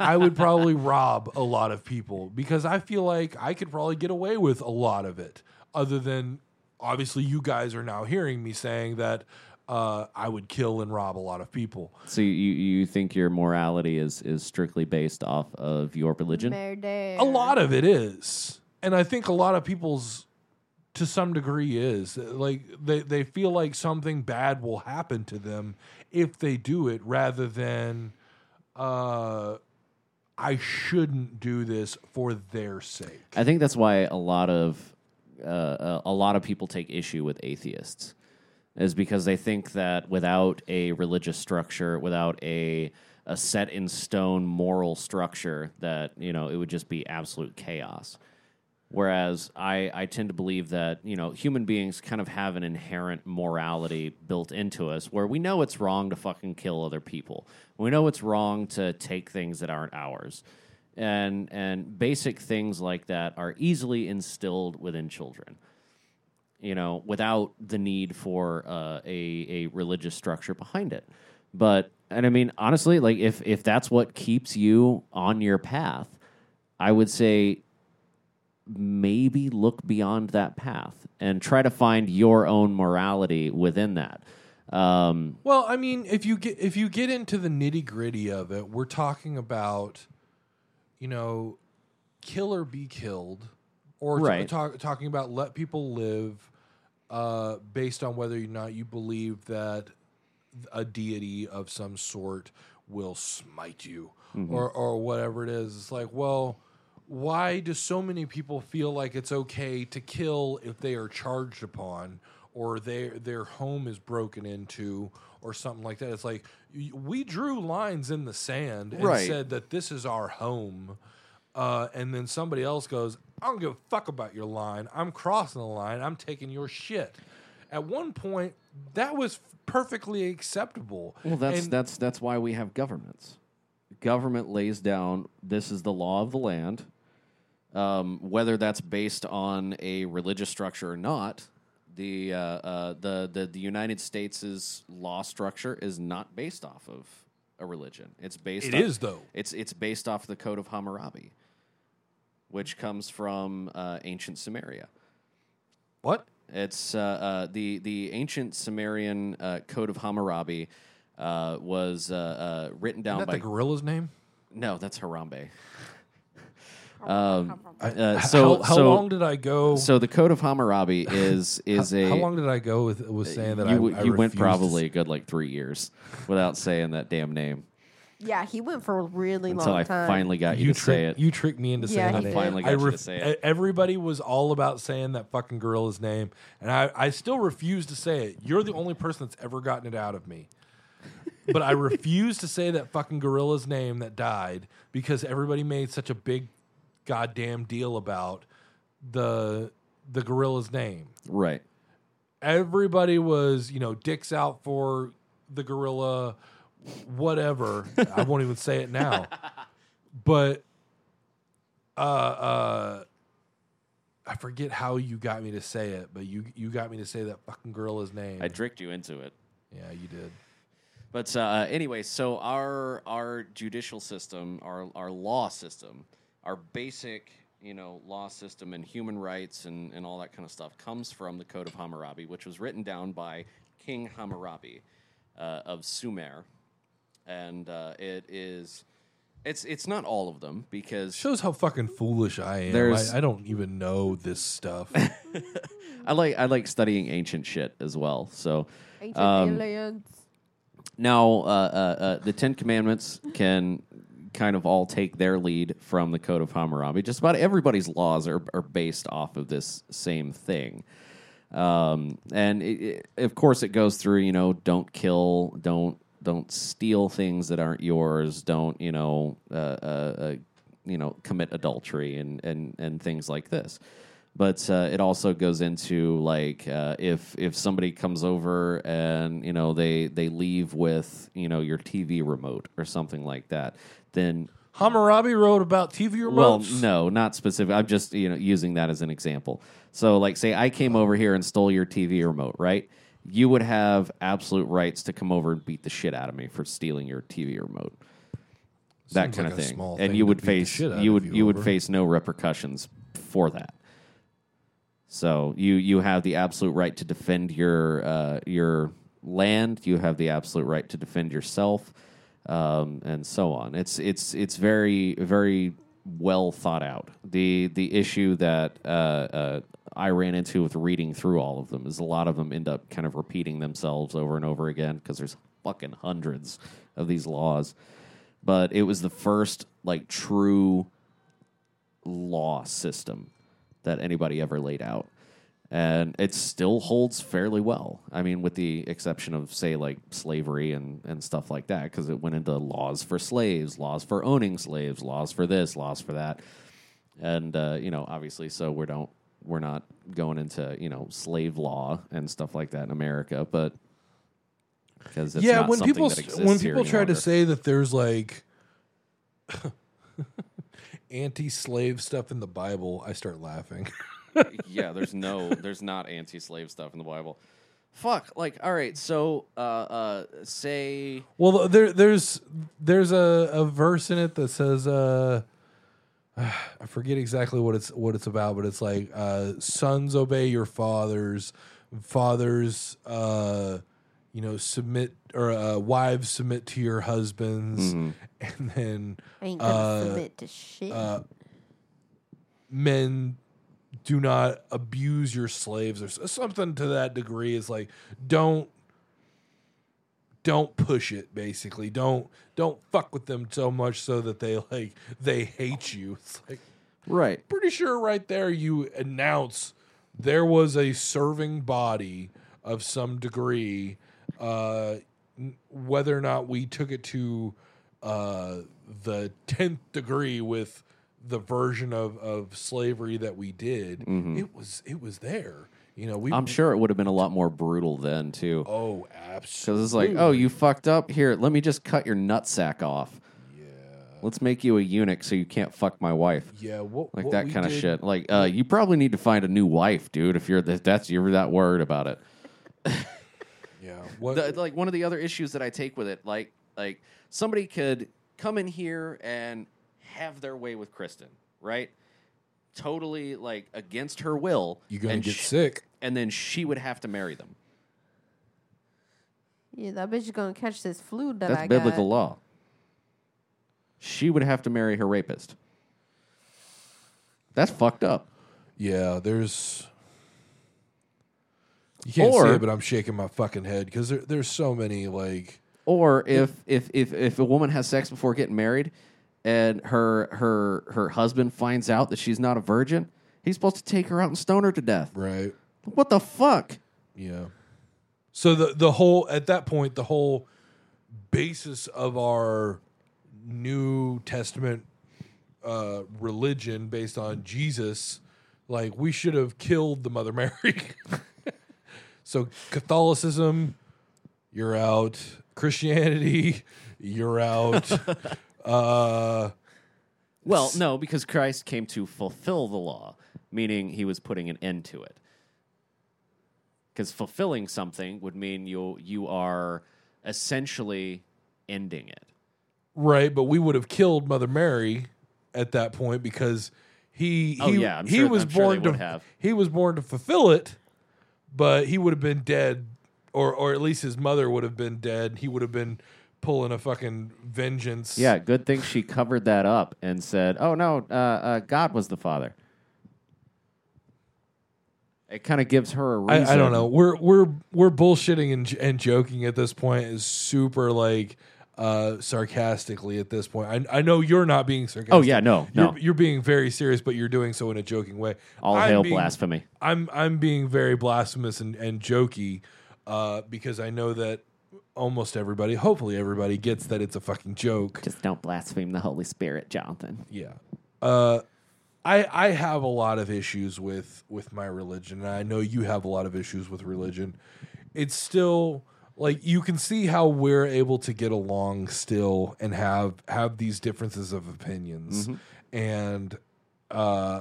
I would probably rob a lot of people because I feel like I could probably get away with a lot of it. Other than obviously, you guys are now hearing me saying that uh, I would kill and rob a lot of people. So you you think your morality is is strictly based off of your religion? Murder. A lot of it is, and I think a lot of people's, to some degree, is like they they feel like something bad will happen to them if they do it, rather than, uh, I shouldn't do this for their sake. I think that's why a lot of uh, a lot of people take issue with atheists, is because they think that without a religious structure, without a a set in stone moral structure, that you know it would just be absolute chaos. Whereas I, I tend to believe that you know human beings kind of have an inherent morality built into us, where we know it's wrong to fucking kill other people. We know it's wrong to take things that aren't ours and and basic things like that are easily instilled within children. You know, without the need for uh, a a religious structure behind it. But and I mean, honestly, like if if that's what keeps you on your path, I would say maybe look beyond that path and try to find your own morality within that. Um, Well, I mean, if you get if you get into the nitty gritty of it, we're talking about, you know, kill or be killed, or Right. talk, talking about let people live, uh, based on whether or not you believe that a deity of some sort will smite you, or or whatever it is. It's like, well, why do so many people feel like it's okay to kill if they are charged upon or their their home is broken into or something like that it's like we drew lines in the sand and Right. said that this is our home uh, and then somebody else goes i don't give a fuck about your line i'm crossing the line i'm taking your shit at one point that was perfectly acceptable Well, that's And- that's that's why we have governments. Government lays down this is the law of the land. Um, whether that's based on a religious structure or not, the uh, uh, the the the United States' law structure is not based off of a religion. It's based. It off, is, though. It's it's based off the Code of Hammurabi, which comes from uh, ancient Sumeria. what It's uh, uh, the the ancient Sumerian uh, Code of Hammurabi uh, was uh, uh, written down Isn't that by the gorilla's name no, that's Harambe. Um, I- uh, h- so how, how so, long did I go? so the Code of Hammurabi is is how, a how long did I go with with saying that you, I, w- I you went refused to probably a good like three years without saying that damn name Yeah, he went for a really until long I time. finally got you, you to say it. you tricked me into Yeah, saying he that. did. name. Finally got I you to say it. Everybody was all about saying that fucking gorilla's name, and I, I still refuse to say it. You're the only person that's ever gotten it out of me. but I refuse to say that fucking gorilla's name that died because everybody made such a big goddamn deal about the the gorilla's name. Right. Everybody was, you know, dicks out for the gorilla, whatever. I won't even say it now. But uh uh I forget how you got me to say it, but you you got me to say that fucking gorilla's name. I tricked you into it. yeah, you did. But uh, anyway, so our our judicial system, our our law system, our basic you know law system and human rights and, and all that kind of stuff comes from the Code of Hammurabi, which was written down by King Hammurabi uh, of Sumer, and uh, it is it's it's not all of them because Shows how fucking foolish I am. There's- I, I don't even know this stuff. I like I like studying ancient shit as well. So Ancient Um, aliens. Now, uh, uh, uh, the Ten Commandments can kind of all take their lead from the Code of Hammurabi. Just about everybody's laws are, are based off of this same thing. Um, and it, it, of course, it goes through, you know, don't kill, don't don't steal things that aren't yours, don't you know, uh, uh, uh, you know, commit adultery and and and things like this but uh, it also goes into like uh, if if somebody comes over and you know they they leave with you know your TV remote or something like that, then Hammurabi wrote about TV remotes. well, no, not specific. I'm just you know using that as an example. So like say I came over here and stole your TV remote, right? You would have absolute rights to come over and beat the shit out of me for stealing your TV remote. That Seems kind like of a thing, small and thing you to would beat the face shit out you of would you you would over. face no repercussions for that. So you you have the absolute right to defend your uh, your land. You have the absolute right to defend yourself, um, and so on. It's it's it's very very well thought out. The the issue that uh, uh, I ran into with reading through all of them is a lot of them end up kind of repeating themselves over and over again because there's fucking hundreds of these laws. But it was the first like true law system that anybody ever laid out. And it still holds fairly well. I mean, with the exception of, say, like slavery and, and stuff like that, because it went into laws for slaves, laws for owning slaves, laws for this, laws for that. And, uh, you know, obviously, so we don't, we're not going into, you know, slave law and stuff like that in America, but because it's yeah, when people when people try to say that there's like anti-slave stuff in the Bible, I start laughing. yeah, there's no, there's not anti-slave stuff in the Bible. Fuck, like, all right, so, uh, uh, say, well, there there's there's a, a verse in it that says uh I forget exactly what it's what it's about, but it's like uh, sons obey your fathers, fathers uh, you know submit or uh, wives submit to your husbands, and then I ain't gonna uh, submit to shit. uh, men do not abuse your slaves or something to that degree. It's like don't don't push it basically. Don't don't fuck with them so much so that they like they hate you. It's like right, pretty sure right there you announce there was a serving body of some degree uh whether or not we took it to uh the 10th degree with the version of of slavery that we did. It was it was there you know we I'm sure it would have been a lot more brutal then, too. oh absolutely. Because it's like, oh, you fucked up. Here, let me just cut your nutsack off. Yeah. Let's make you a eunuch so you can't fuck my wife. yeah what, Like what that we kind of did- shit. Like, uh, you probably need to find a new wife, dude. If you're that, that's you're that worried about it. yeah what The- like one of the other issues that I take with it, like like somebody could come in here and have their way with Kristen, right? Totally like against her will. you're gonna and get sh- sick and then she would have to marry them. yeah, that bitch is gonna catch this flu that That's I biblical got. law. She would have to marry her rapist. That's fucked up. Yeah, there's. You can't Or- see it, but I'm shaking my fucking head because there, there's so many like. Or if, if if if a woman has sex before getting married, and her her her husband finds out that she's not a virgin, he's supposed to take her out and stone her to death. Right. What the fuck? Yeah. So the the whole at that point the whole basis of our New Testament uh, religion based on Jesus, like we should have killed the Mother Mary. so Catholicism, you're out. Christianity, you're out. uh, Well, no, because Christ came to fulfill the law, meaning he was putting an end to it. Because fulfilling something would mean you you are essentially ending it. Right, but we would have killed Mother Mary at that point because he Oh, he, yeah, I'm he sure- was sure born to have. he was born to fulfill it, but he would have been dead, or or at least his mother would have been dead. He would have been pulling a fucking vengeance. Yeah, good thing she covered that up and said, "Oh no, uh, uh, God was the father." It kind of gives her a reason. I, I don't know. We're we're we're bullshitting and and joking at this point is super like uh sarcastically at this point. I I know you're not being sarcastic. Oh yeah, no, no. You're, you're being very serious, but you're doing so in a joking way. All I'm hail being- blasphemy. I'm I'm being very blasphemous and, and jokey uh, because I know that almost everybody, hopefully everybody, gets that it's a fucking joke. Just don't blaspheme the Holy Spirit, Jonathan. Yeah. Uh, I I have a lot of issues with with my religion, and I know you have a lot of issues with religion. It's still like you can see how we're able to get along still and have have these differences of opinions, and uh,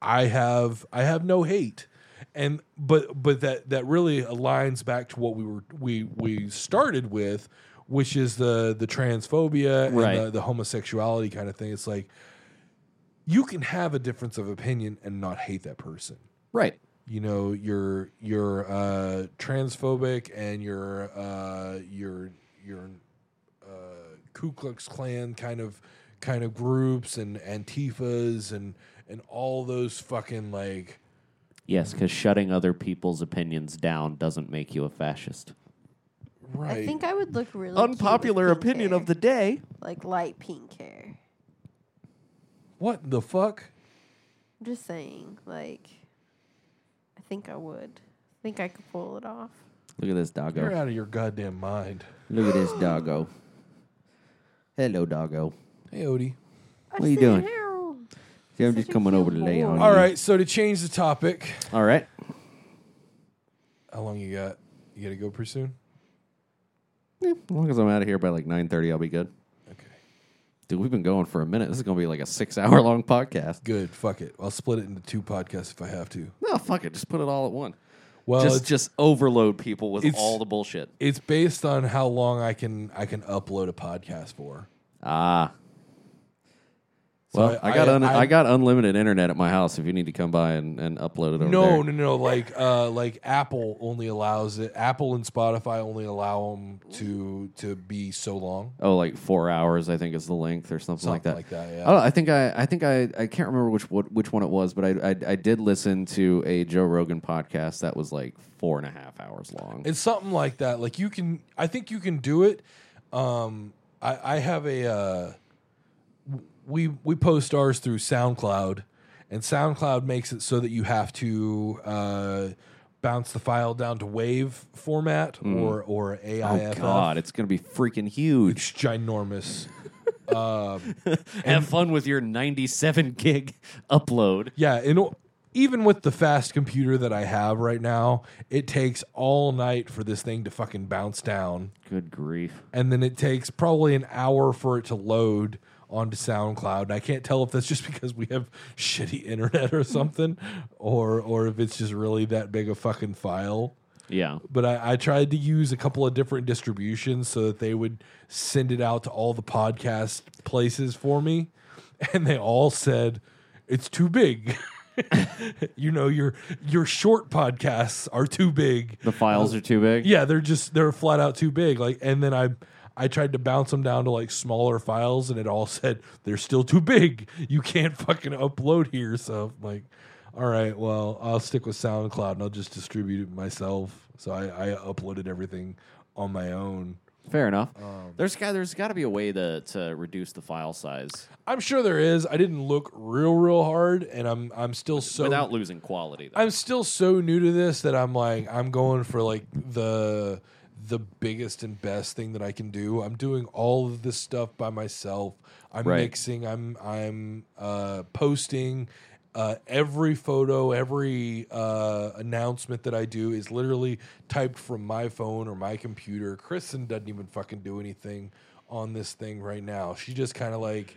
I have I have no hate. And but but that that really aligns back to what we were we we started with, which is the the transphobia Right. and the, the homosexuality kind of thing. It's like you can have a difference of opinion and not hate that person. Right. You know, you're you're uh, transphobic and you're uh, you're you're uh, Ku Klux Klan kind of kind of groups and Antifas and and all those fucking like Yes, because shutting other people's opinions down doesn't make you a fascist. right. I think I would look really cute with Unpopular pink opinion hair. of the day. like light pink hair. What the fuck? I'm just saying, like, I think I would. I think I could pull it off. Look at this doggo. You're doggo. out of your goddamn mind. Look at this doggo. Hello, doggo. Hey, Odie. I What are you said doing? Harold. See, I'm Such just a coming over to lay boy. on All you. right, so to change the topic, All right. how long you got? You got to go pretty soon. Yeah, as long as I'm out of here by like 9.30, I'll be good. Dude, we've been going for a minute. This is going to be like a six-hour long podcast. good. Fuck it. I'll split it into two podcasts if I have to. No, fuck it. Just put it all at one. Well, just it's, just overload people with it's- all the bullshit. it's based on how long I can I can upload a podcast for. Ah. So Well, I, got I- un- I, I- got unlimited internet at my house. If you need to come by and, and upload it over No, there. no, no. Like, uh, like Apple only allows it. Apple and Spotify only allow them to to be so long, Oh, like four hours, I think is the length or something, like that. like that. Yeah. I, I think I, I think I, I can't remember which what, which one it was, but I, I, I did listen to a Joe Rogan podcast that was like four and a half hours long. It's something like that. Like you can, I think you can do it. Um, I, I have a, uh, we we post ours through SoundCloud, and SoundCloud makes it so that you have to uh, bounce the file down to Wave format or or AIFF. oh God, it's gonna be freaking huge. It's ginormous. um, Have fun with your 97 gig upload. Yeah, and even with the fast computer that I have right now, it takes all night for this thing to fucking bounce down. Good grief. and then it takes probably an hour for it to load onto SoundCloud. And I can't tell if that's just because we have shitty internet or something, or or if it's just really that big a fucking file. Yeah. But I, I tried to use a couple of different distributions so that they would send it out to all the podcast places for me, and they all said it's too big. you know your your short podcasts are too big. The files are too big. Yeah, they're just they're flat out too big. Like, and then I I tried to bounce them down to like smaller files, and it all said they're still too big. You can't fucking upload here. So I'm like, all right, well, I'll stick with SoundCloud and I'll just distribute it myself. So I, I uploaded everything on my own. Fair enough. Um, there's got there's got to be a way to to reduce the file size I'm sure there is. I didn't look real, real hard, and I'm I'm still so without losing quality. Though. I'm still so new to this that I'm like I'm going for like the the biggest and best thing that I can do. I'm doing all of this stuff by myself. I'm Right. mixing. I'm I'm uh, posting. Uh, every photo, every uh, announcement that I do is literally typed from my phone or my computer. Kristen doesn't even fucking do anything on this thing right now. She just kind of like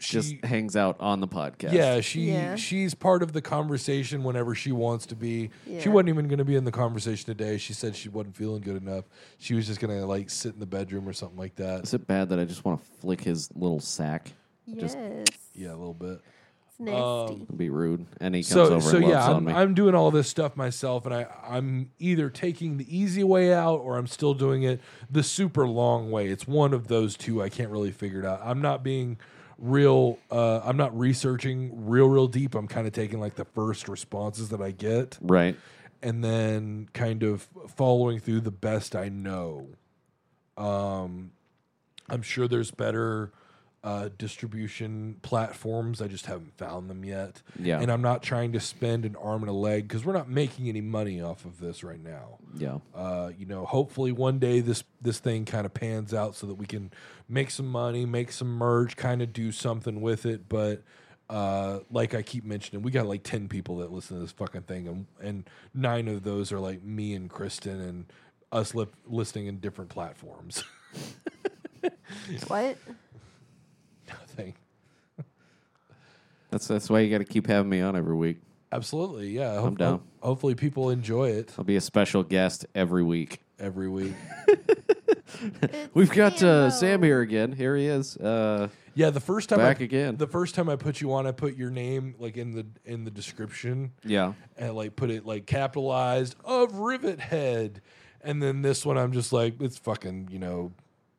she just hangs out on the podcast. yeah, she Yeah. she's part of the conversation whenever she wants to be. She wasn't even going to be in the conversation today. She said she wasn't feeling good enough. She was just going to like sit in the bedroom or something like that. Is it bad that I just want to flick his little sack? Yes. Just- Yeah, a little bit. it's nasty. It'd be rude. And he comes So over so and loves yeah, on I'm, me. I'm doing all this stuff myself, and I I'm either taking the easy way out or I'm still doing it the super long way. It's one of those two. I can't really figure it out. I'm not being real. Uh, I'm not researching real real deep. I'm kind of taking like the first responses that I get. right. and then kind of following through the best I know. Um, I'm sure there's better uh, distribution platforms. I just haven't found them yet. Yeah. And I'm not trying to spend an arm and a leg because we're not making any money off of this right now. Yeah. Uh, you know, hopefully one day this this thing kind of pans out so that we can make some money, make some merge, kind of do something with it. But uh, like I keep mentioning, we got like ten people that listen to this fucking thing, and and nine of those are like me and Kristen and us lip, listening in different platforms. what? Nothing. That's that's why you got to keep having me on every week. Absolutely, yeah. I'm down. hopefully, people enjoy it I'll be a special guest every week. every week. We've got uh, Sam here again. Here he is. Uh, Yeah, the first time Back I, again. The first time I put you on, I put your name like in the in the description. yeah. and like put it like capitalized of Rivet Head. And then this one, I'm just like, it's fucking, you know,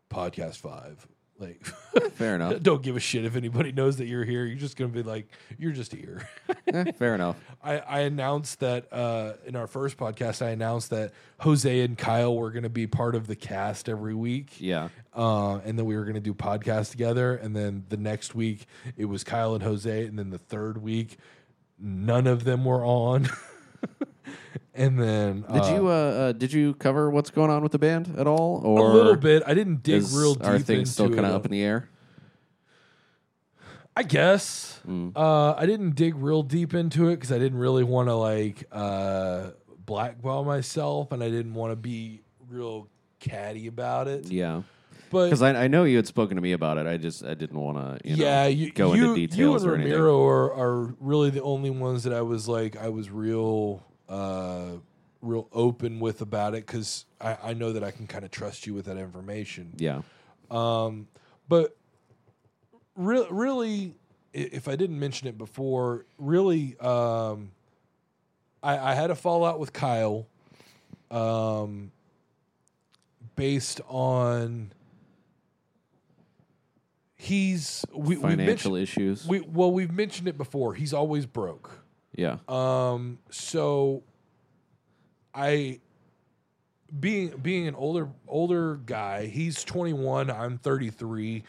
podcast five. Like, Fair enough. don't give a shit if anybody knows that you're here. You're just gonna be like, you're just here. Eh, fair enough. I, I announced that uh, in our first podcast, I announced that Jose and Kyle were gonna be part of the cast every week. Yeah. Uh, and then we were going to do podcasts together. And then the next week it was Kyle and Jose. And then the third week, none of them were on. And then Did uh, you uh, uh, did you cover what's going on with the band at all, Or a little bit? I didn't dig is, real deep. are things still kind of up in the air? I guess Mm. uh, I didn't dig real deep into it because I didn't really want to like uh, blackball myself, and I didn't want to be real catty about it. Yeah, But because I, I know you had spoken to me about it. I just I didn't want to yeah, know, you, go you, into you details and or anything. Ramiro are, are really the only ones that I was like I was real uh, real open with about it because I, I know that I can kind of trust you with that information. Yeah, Um, but re- really, if I didn't mention it before, really, um, I, I had a fallout with Kyle, um, based on he's we, we financial mentioned, issues. we well we've mentioned it before. He's always broke. Yeah, Um, so I being being an older older guy, he's 21, I'm 33.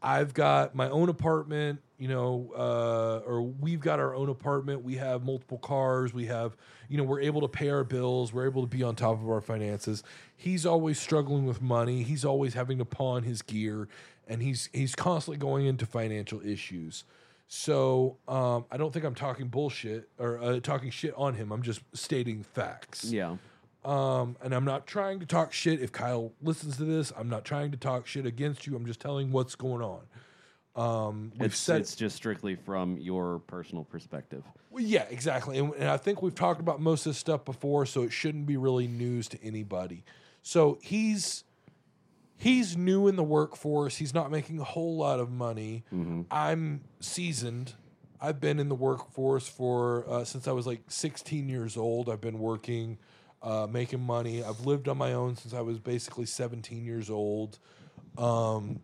I've got my own apartment, you know, uh, or we've got our own apartment. We have multiple cars. We have, you know, we're able to pay our bills. We're able to be on top of our finances. He's always struggling with money. He's always having to pawn his gear, and he's he's constantly going into financial issues. So um, I don't think I'm talking bullshit or uh, talking shit on him. I'm just stating facts. yeah, Um, and I'm not trying to talk shit. If Kyle listens to this, I'm not trying to talk shit against you. I'm just telling what's going on. Um, we've it's said, it's just strictly from your personal perspective. well, yeah, exactly. And, and I think we've talked about most of this stuff before, so it shouldn't be really news to anybody. So he's he's new in the workforce. He's not making a whole lot of money. I'm seasoned. I've been in the workforce for uh, since I was like 16 years old. I've been working, uh, making money. I've lived on my own since I was basically 17 years old. Um,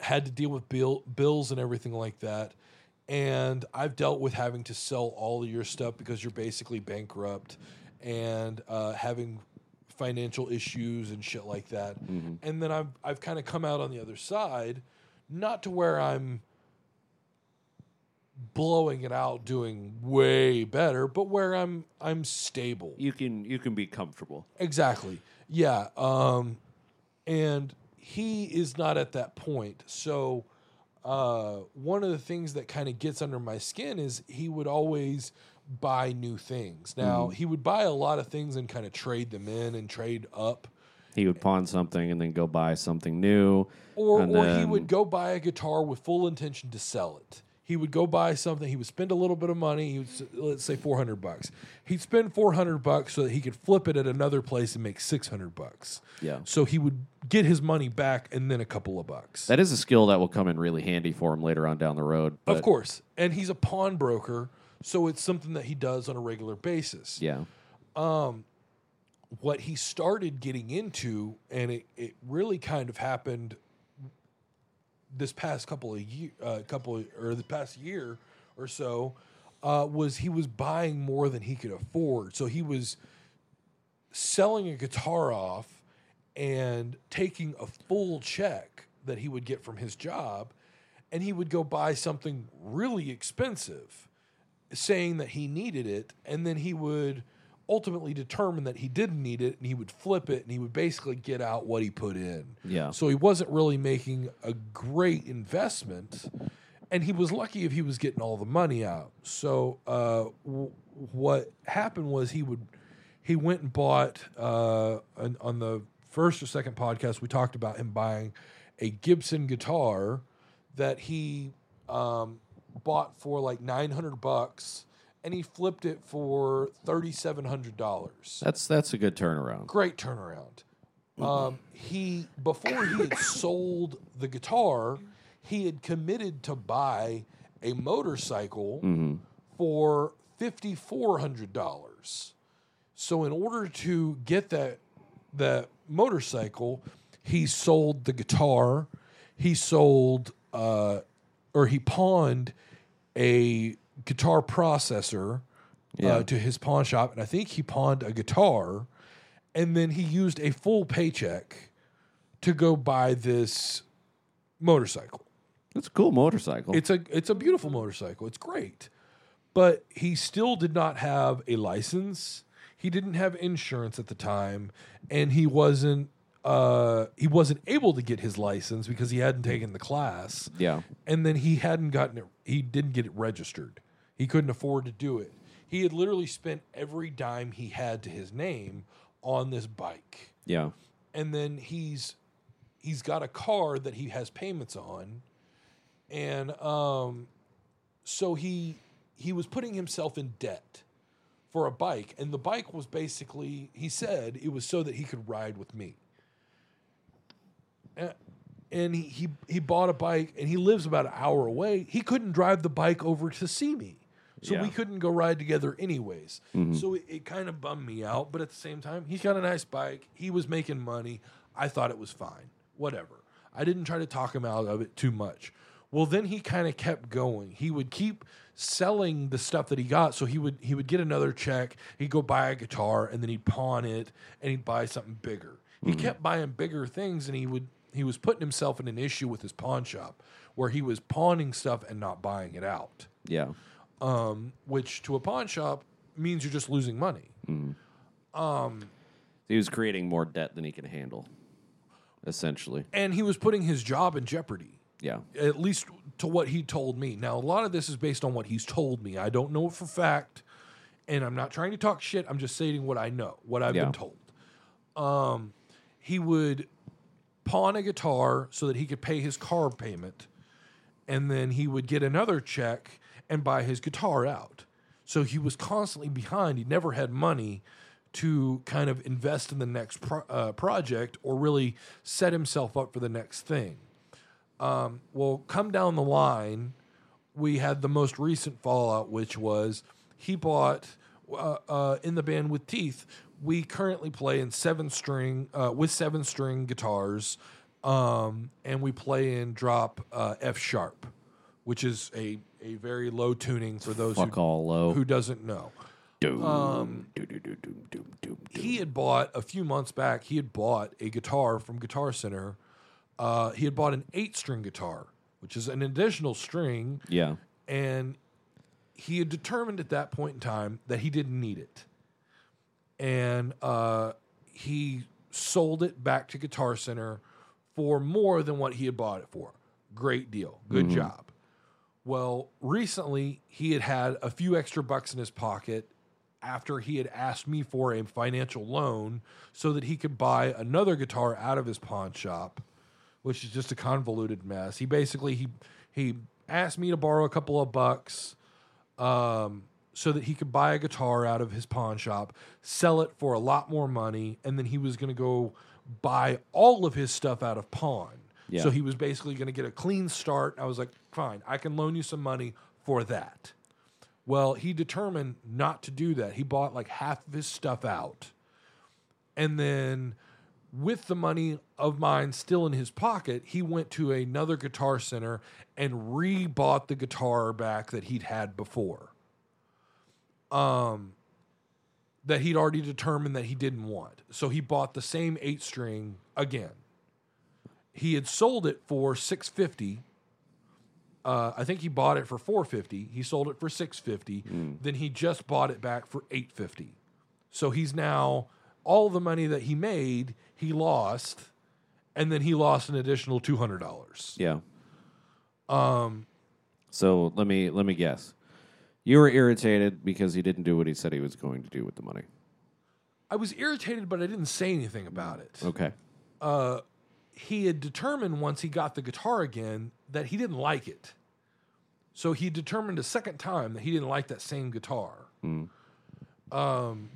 had to deal with bill, bills and everything like that. And I've dealt with having to sell all of your stuff because you're basically bankrupt and uh, having financial issues and shit like that. And then I've I've kind of come out on the other side, not to where I'm blowing it out doing way better, but where I'm I'm stable. You can you can be comfortable. Exactly. Yeah. Um, and he is not at that point. So uh, one of the things that kind of gets under my skin is he would always buy new things. Now mm-hmm. he would buy a lot of things and kind of trade them in and trade up. He would pawn something and then go buy something new. Or, or he would go buy a guitar with full intention to sell it. He would go buy something. He would spend a little bit of money. He would, let's say four hundred bucks. He'd spend four hundred bucks so that he could flip it at another place and make six hundred bucks. Yeah. So he would get his money back and then a couple of bucks. That is a skill that will come in really handy for him later on down the road. of course, and he's a pawnbroker, so it's something that he does on a regular basis. Yeah. what he started getting into, and it, it really kind of happened this past couple of year, uh, couple of, or the past year or so, uh, was he was buying more than he could afford. So he was selling a guitar off and taking a full check that he would get from his job, and he would go buy something really expensive saying that he needed it, and then he would ultimately determine that he didn't need it, and he would flip it, and he would basically get out what he put in. Yeah. So he wasn't really making a great investment, and he was lucky if he was getting all the money out. So uh, w- what happened was he would he went and bought uh, on, on the first or second podcast we talked about him buying a Gibson guitar that he um, bought for like 900 bucks and he flipped it for $3700 That's that's a good turnaround. great turnaround. Um, he before he had sold the guitar he had committed to buy a motorcycle for $5400 so in order to get that that motorcycle, he sold the guitar, he sold uh, or he pawned a guitar processor Yeah. uh, to his pawn shop, and I think he pawned a guitar, and then he used a full paycheck to go buy this motorcycle. It's a cool motorcycle. It's a it's a beautiful motorcycle. It's great. But he still did not have a license. He didn't have insurance at the time and he wasn't uh he wasn't able to get his license because he hadn't taken the class. yeah. And then he hadn't gotten it he didn't get it registered. He couldn't afford to do it. He had literally spent every dime he had to his name on this bike Yeah. and then he's he's got a car that he has payments on and um so he he was putting himself in debt for a bike and the bike was basically he said it was so that he could ride with me and he he, he bought a bike and he lives about an hour away. He couldn't drive the bike over to see me. So Yeah. we couldn't go ride together anyways. Mm-hmm. So it, it kind of bummed me out but at the same time he's got a nice bike. He was making money. I thought it was fine. Whatever. I didn't try to talk him out of it too much. Well then he kind of kept going. He would keep selling the stuff that he got. So he would he would get another check. He'd go buy a guitar and then he'd pawn it and he'd buy something bigger. He mm-hmm. kept buying bigger things and he would he was putting himself in an issue with his pawn shop where he was pawning stuff and not buying it out Yeah. um, which to a pawn shop means you're just losing money He was creating more debt than he could handle, essentially. and he was putting his job in jeopardy Yeah. at least to what he told me. Now, a lot of this is based on what he's told me. I don't know it for fact, and I'm not trying to talk shit. I'm just stating what I know, what I've Yeah. been told. Um, he would pawn a guitar so that he could pay his car payment, and then he would get another check and buy his guitar out. So he was constantly behind. He never had money to kind of invest in the next pro- uh, project or really set himself up for the next thing. Um, well, come down the line, we had the most recent fallout, which was he bought uh, uh, in the band with teeth. We currently play in seven string uh, with seven string guitars, um, and we play in drop uh, F sharp, which is a a very low tuning for those Fuck who, all low. who doesn't know. Doom, doom, doom, doom, doom, doom, doom. he had bought a few months back. He had bought a guitar from Guitar Center. Uh, he had bought an eight-string guitar, which is an additional string, Yeah. and he had determined at that point in time that he didn't need it, and uh, he sold it back to Guitar Center for more than what he had bought it for. Great deal, good job. Well, recently he had had a few extra bucks in his pocket after he had asked me for a financial loan so that he could buy another guitar out of his pawn shop, which is just a convoluted mess. He basically he he asked me to borrow a couple of bucks um, so that he could buy a guitar out of his pawn shop, sell it for a lot more money, and then he was going to go buy all of his stuff out of pawn. Yeah. So he was basically going to get a clean start. I was like, fine, I can loan you some money for that. Well, he determined not to do that. He bought like half of his stuff out. And then, with the money of mine still in his pocket, he went to another guitar center and re bought the guitar back that he'd had before. Um, that he'd already determined that he didn't want. So he bought the same eight string again. He had sold it for 650 uh, I think he bought it for 450. He sold it for 650. Then he just bought it back for 850. So he's now all the money that he made, he lost, and then he lost an additional two hundred dollars. Yeah. Um. So let me let me guess. You were irritated because he didn't do what he said he was going to do with the money. I was irritated, but I didn't say anything about it. Okay. He had determined once he got the guitar again that he didn't like it. So he determined a second time that he didn't like that same guitar. Um,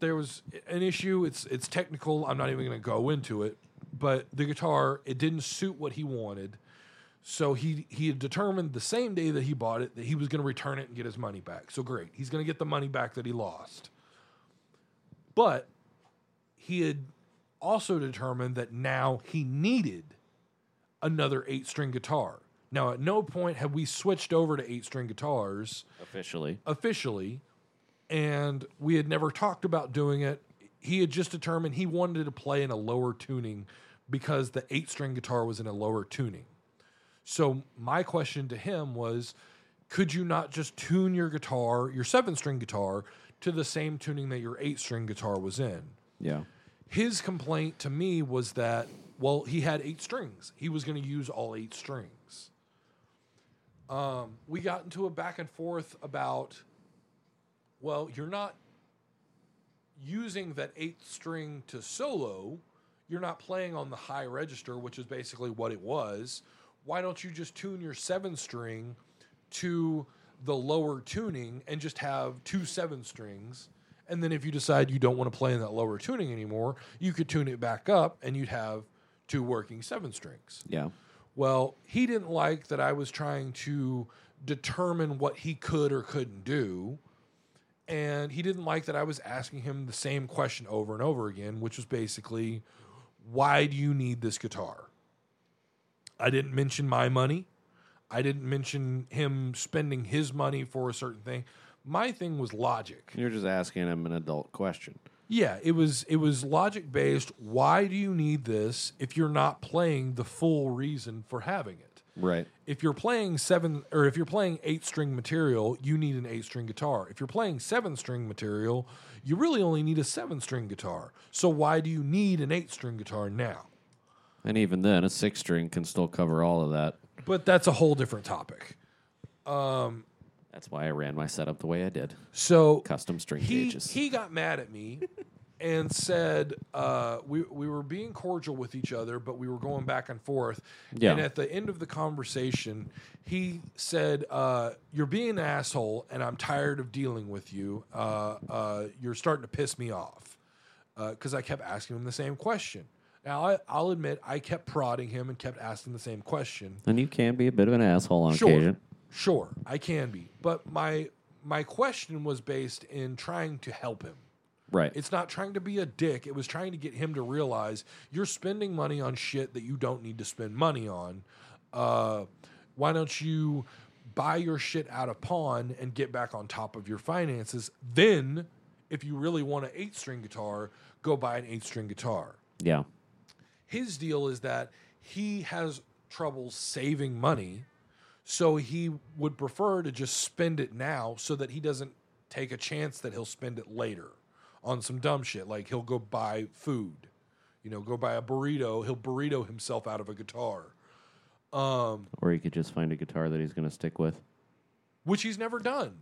there was an issue. It's it's technical. I'm not even going to go into it. But the guitar it didn't suit what he wanted. So he he had determined the same day that he bought it that he was going to return it and get his money back. So great, he's going to get the money back that he lost. But he had also determined that now he needed another eight string guitar. Now, at no point have we switched over to eight string guitars Officially. officially, and we had never talked about doing it. He had just determined he wanted to play in a lower tuning because the eight string guitar was in a lower tuning. So, my question to him was could you not just tune your guitar, your seven string guitar, to the same tuning that your eight string guitar was in? Yeah. his complaint to me was that well he had eight strings he was going to use all eight strings um, we got into a back and forth about well you're not using that eighth string to solo you're not playing on the high register which is basically what it was why don't you just tune your seven string to the lower tuning and just have two seven strings. And then if you decide you don't want to play in that lower tuning anymore, you could tune it back up and you'd have two working seven strings. Yeah. Well, he didn't like that I was trying to determine what he could or couldn't do. And he didn't like that I was asking him the same question over and over again, which was basically, why do you need this guitar? I didn't mention my money. I didn't mention him spending his money for a certain thing. My thing was logic. You're just asking him an adult question. Yeah, it was it was logic based. Why do you need this if you're not playing the full reason for having it? Right. If you're playing seven or if you're playing eight string material, you need an eight string guitar. If you're playing seven string material, you really only need a seven string guitar. So why do you need an eight string guitar now? And even then, a six string can still cover all of that. But that's a whole different topic. That's why I ran my setup the way I did. So Custom string he, gauges. he got mad at me and said uh, we, we were being cordial with each other, but we were going back and forth. Yeah. And at the end of the conversation, he said, uh, You're being an asshole, and I'm tired of dealing with you. Uh, uh, you're starting to piss me off. Because I kept asking him the same question. Now, I, I'll admit, I kept prodding him and kept asking the same question. and you can be a bit of an asshole on Sure, occasion. sure, I can be, but my my question was based in trying to help him. Right. It's not trying to be a dick. It was trying to get him to realize you're spending money on shit that you don't need to spend money on. Uh, why don't you buy your shit out of pawn and get back on top of your finances? Then, if you really want an eight string guitar, go buy an eight string guitar yeah. His deal is that he has trouble saving money so he would prefer to just spend it now so that he doesn't take a chance that he'll spend it later on some dumb shit like he'll go buy food you know go buy a burrito he'll burrito himself out of a guitar um, Or he could just find a guitar that he's going to stick with. which he's never done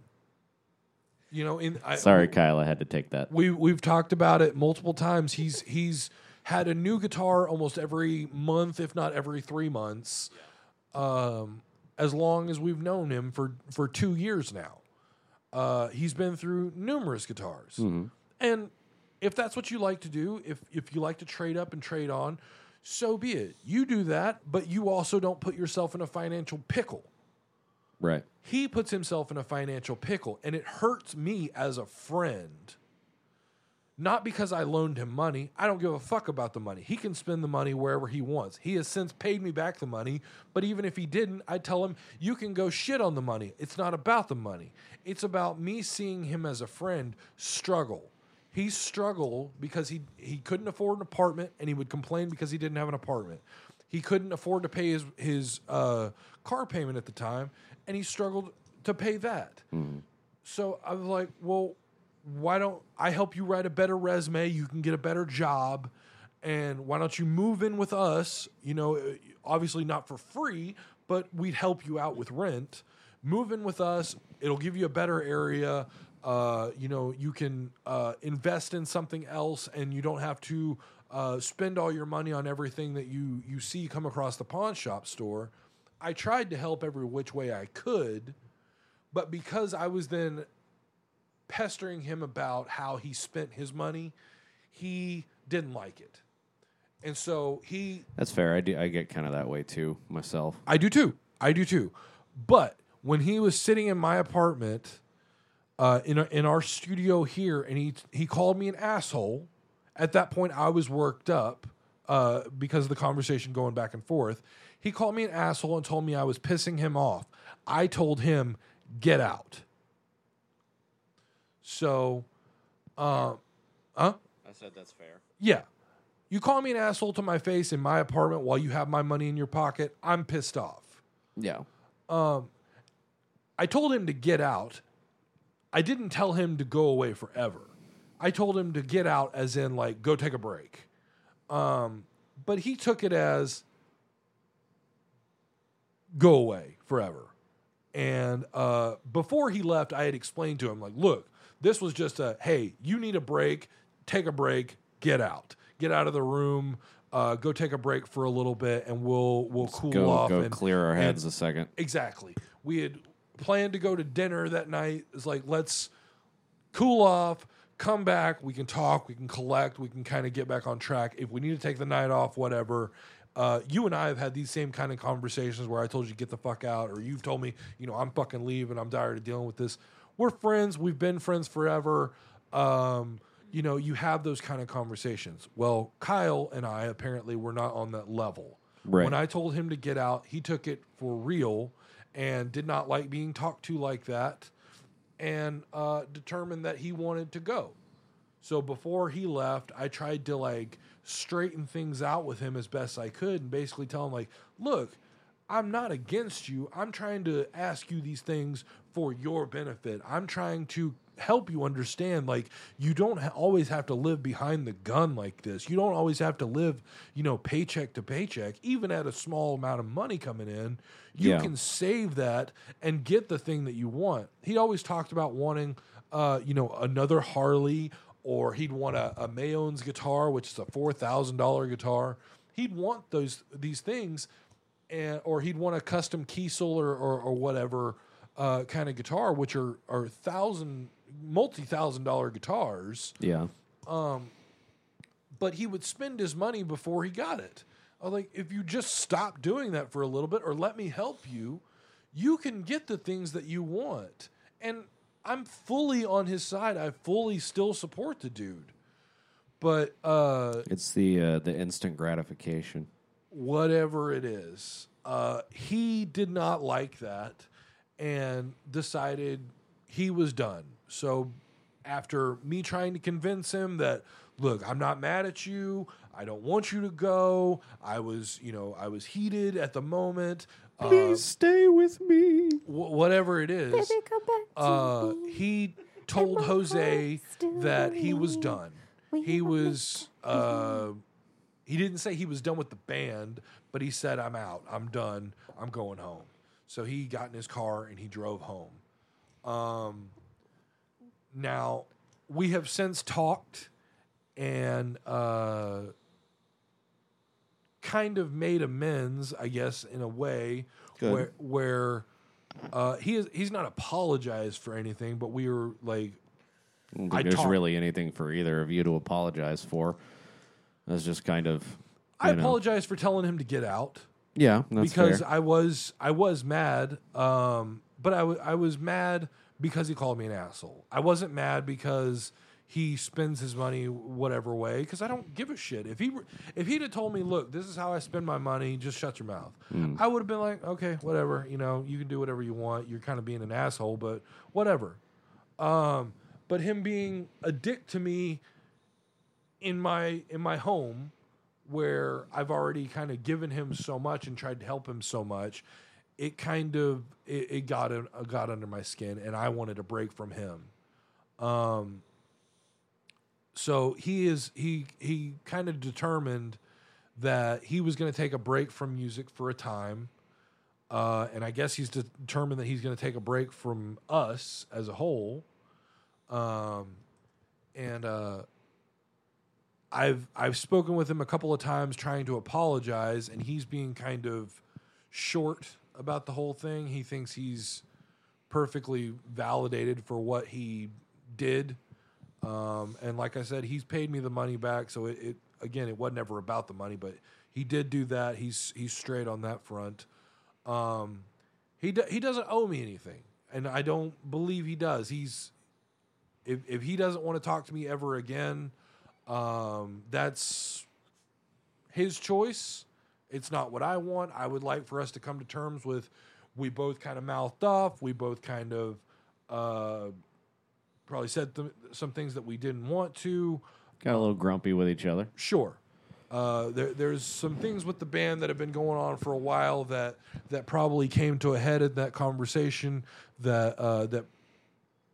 You know, in I, Sorry, Kyle, I had to take that. we we've talked about it multiple times. He's he's had a new guitar almost every month, if not every three months, um, as long as we've known him for for two years now. Uh, he's been through numerous guitars, and if that's what you like to do, if if you like to trade up and trade on, so be it. You do that, but you also don't put yourself in a financial pickle Right. he puts himself in a financial pickle and it hurts me as a friend not because i loaned him money. I don't give a fuck about the money. He can spend the money wherever he wants. He has since paid me back the money but even if he didn't i tell him you can go shit on the money. It's not about the money. It's about me seeing him as a friend struggle. He struggled because he he couldn't afford an apartment and he would complain because he didn't have an apartment. He couldn't afford to pay his his uh, car payment at the time, and he struggled to pay that. So I was like, well, why don't I help you write a better resume? You can get a better job, and why don't you move in with us? You know, obviously not for free, but we'd help you out with rent. Move in with us. It'll give you a better area. Uh, you know, you can uh, invest in something else, and you don't have to uh, spend all your money on everything that you you see come across the pawn shop store. I tried to help every which way I could, but because I was then pestering him about how he spent his money, he didn't like it. And so he That's fair. I do. I get kind of that way too myself. I do too. I do too. But when he was sitting in my apartment, uh, in a, in our studio here, and he he called me an asshole. At that point, I was worked up uh, because of the conversation going back and forth. He called me an asshole and told me I was pissing him off. I told him, "Get out." So, uh, huh? I said that's fair. Yeah. You call me an asshole to my face in my apartment while you have my money in your pocket. I'm pissed off. Yeah. Um, I told him to get out. I didn't tell him to go away forever. I told him to get out, as in, like, go take a break. Um, but he took it as go away forever. And uh, before he left, I had explained to him, like, look, this was just a hey, you need a break, take a break, get out, get out of the room, uh, go take a break for a little bit, and we'll we'll cool Go off go and clear our and- heads a second. Exactly. We had planned to go to dinner that night. It's like, let's cool off, come back. We can talk, we can collect, we can kind of get back on track. If we need to take the night off, whatever. Uh, you and I have had these same kind of conversations where I told you get the fuck out, or you've told me, you know, I'm fucking leaving. I'm tired of dealing with this. We're friends. We've been friends forever. Um, you know, you have those kind of conversations. Well, Kyle and I apparently were not on that level. Right. When I told him to get out, he took it for real and did not like being talked to like that and uh, determined that he wanted to go. So before he left, I tried to like straighten things out with him as best I could and basically tell him like, look, I'm not against you. I'm trying to ask you these things for your benefit. I'm trying to help you understand like you don't ha- always have to live behind the gun like this. You don't always have to live, you know, paycheck to paycheck. Even at a small amount of money coming in, you Yeah. can save that and get the thing that you want. He always talked about wanting uh, you know, another Harley or he'd want a, a Mayones guitar, which is a four thousand dollar guitar. He'd want those these things, and or he'd want a custom Kiesel or or, or whatever uh, kind of guitar, which are are thousand multi thousand dollar guitars. Yeah. Um, But he would spend his money before he got it. I was like, if you just stop doing that for a little bit, or let me help you, you can get the things that you want. And I'm fully on his side. I fully still support the dude. But uh, It's the uh, the instant gratification. whatever it is. Uh, he did not like that and decided he was done. So, after me trying to convince him that, look, I'm not mad at you. I don't want you to go. I was, you know, I was heated at the moment. Uh, stay with me. wh- whatever it is, Baby, come back to uh, me. he told Jose that he was done. He was. Uh, he didn't say he was done with the band, but he said, "I'm out. I'm done. I'm going home." So he got in his car and he drove home. Um, now we have since talked and uh, kind of made amends, I guess, in a way Good. where where uh, he is he's not apologized for anything, but we were like I don't I think there's talk- really anything for either of you to apologize for. That's just kind of. I you know. apologize for telling him to get out. Yeah, that's because fair. I was I was mad, um, but I I was mad because he called me an asshole. I wasn't mad because he spends his money whatever way because I don't give a shit. If he if he'd have told me, look, this is how I spend my money, just shut your mouth. Hmm. I would have been like, okay, whatever. You know, you can do whatever you want. You're kind of being an asshole, but whatever. Um, but him being a dick to me in my in my home where I've already kind of given him so much and tried to help him so much, it kind of it, it got in, uh, got under my skin, and I wanted a break from him. Um, so he is he he kind of determined that he was going to take a break from music for a time. Uh, and I guess he's determined that he's going to take a break from us as a whole. Um, and uh, I've I've spoken with him a couple of times trying to apologize, and he's being kind of short about the whole thing. He thinks he's perfectly validated for what he did, um, and like I said, he's paid me the money back. So it, it again, it wasn't ever about the money, but he did do that. He's he's straight on that front. Um, he do, he doesn't owe me anything, and I don't believe he does. He's if if he doesn't want to talk to me ever again, um, that's his choice. It's not what I want. I would like for us to come to terms with. We both kind of mouthed off. We both kind of uh, probably said th- some things that we didn't want to. Got a little grumpy with each other. Sure. Uh, there, there's some things with the band that have been going on for a while that that probably came to a head in that conversation that uh, that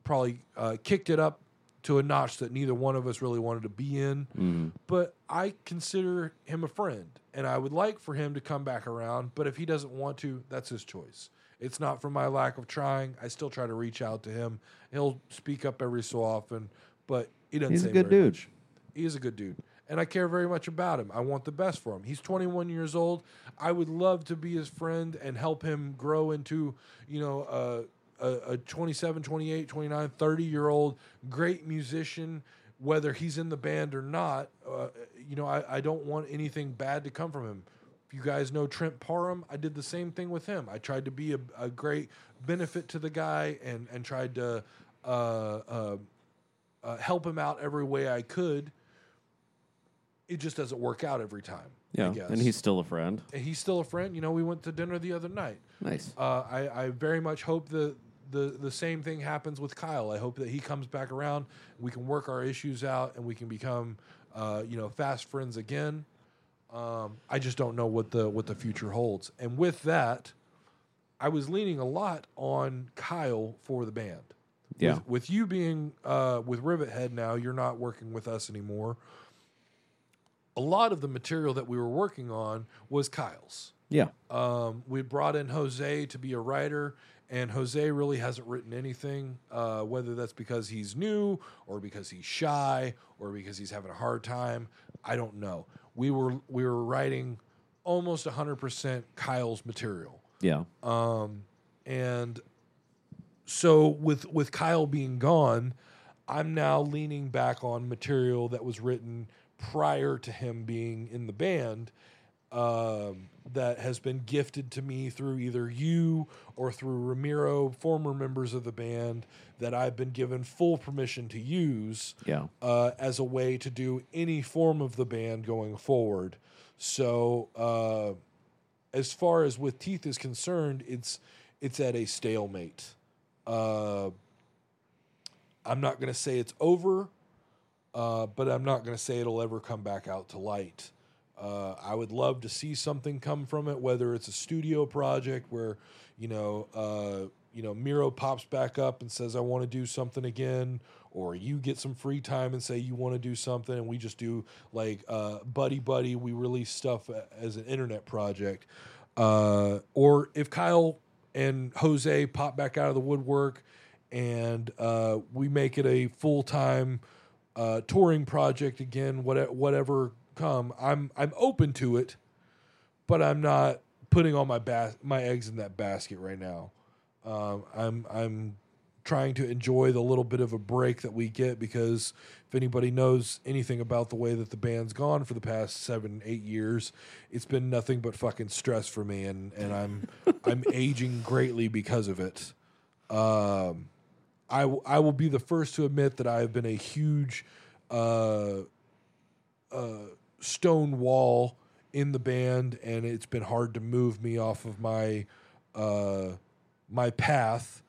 probably uh, kicked it up to a notch that neither one of us really wanted to be in. But I consider him a friend, and I would like for him to come back around. But if he doesn't want to, that's his choice. It's not from my lack of trying. I still try to reach out to him. He'll speak up every so often, but he doesn't. He's a good dude. much. He is a good dude. And I care very much about him. I want the best for him. He's 21 years old. I would love to be his friend and help him grow into, you know, uh, a, a 27, 28, 29, 30 year old great musician, whether he's in the band or not. Uh, you know, I, I don't want anything bad to come from him. If you guys know Trent Parham, I did the same thing with him. I tried to be a, a great benefit to the guy and, and tried to uh, uh, uh, help him out every way I could. It just doesn't work out every time. I Yeah, guess. and he's still a friend. and he's still a friend. You know, we went to dinner the other night. Nice. Uh, I, I very much hope the, the the same thing happens with Kyle. I hope that he comes back around. We can work our issues out, and we can become, uh, you know, fast friends again. Um, I just don't know what the what the future holds. And with that, I was leaning a lot on Kyle for the band. Yeah. With, with you being uh, with Rivet Head now, you're not working with us anymore. A lot of the material that we were working on was Kyle's. Yeah. Um, we brought in Jose to be a writer, and Jose really hasn't written anything. Uh, whether that's because he's new, or because he's shy, or because he's having a hard time, I don't know. We were we were writing almost 100% Kyle's material, Yeah. Um, and so with with Kyle being gone, I'm now leaning back on material that was written prior to him being in the band um, that has been gifted to me through either you or through Ramiro, former members of the band, that I've been given full permission to use Yeah. uh, as a way to do any form of the band going forward. So, uh, as far as with teeth is concerned, it's it's at a stalemate. Uh, I'm not going to say it's over, uh, but I'm not going to say it'll ever come back out to light. Uh, I would love to see something come from it, whether it's a studio project where, you know, uh, you know, Miro pops back up and says, "I want to do something again," or you get some free time and say you want to do something, and we just do like uh, buddy buddy. We release stuff as an internet project, uh, or if Kyle and Jose pop back out of the woodwork and uh, we make it a full time uh, touring project again. What, whatever come, I'm I'm open to it, but I'm not putting all my bas- my eggs in that basket right now. Um, I'm I'm trying to enjoy the little bit of a break that we get because if anybody knows anything about the way that the band's gone for the past seven eight years, it's been nothing but fucking stress for me, and and I'm I'm aging greatly because of it. Um, I w- I will be the first to admit that I have been a huge uh, uh, stone wall in the band, and it's been hard to move me off of my uh, my path.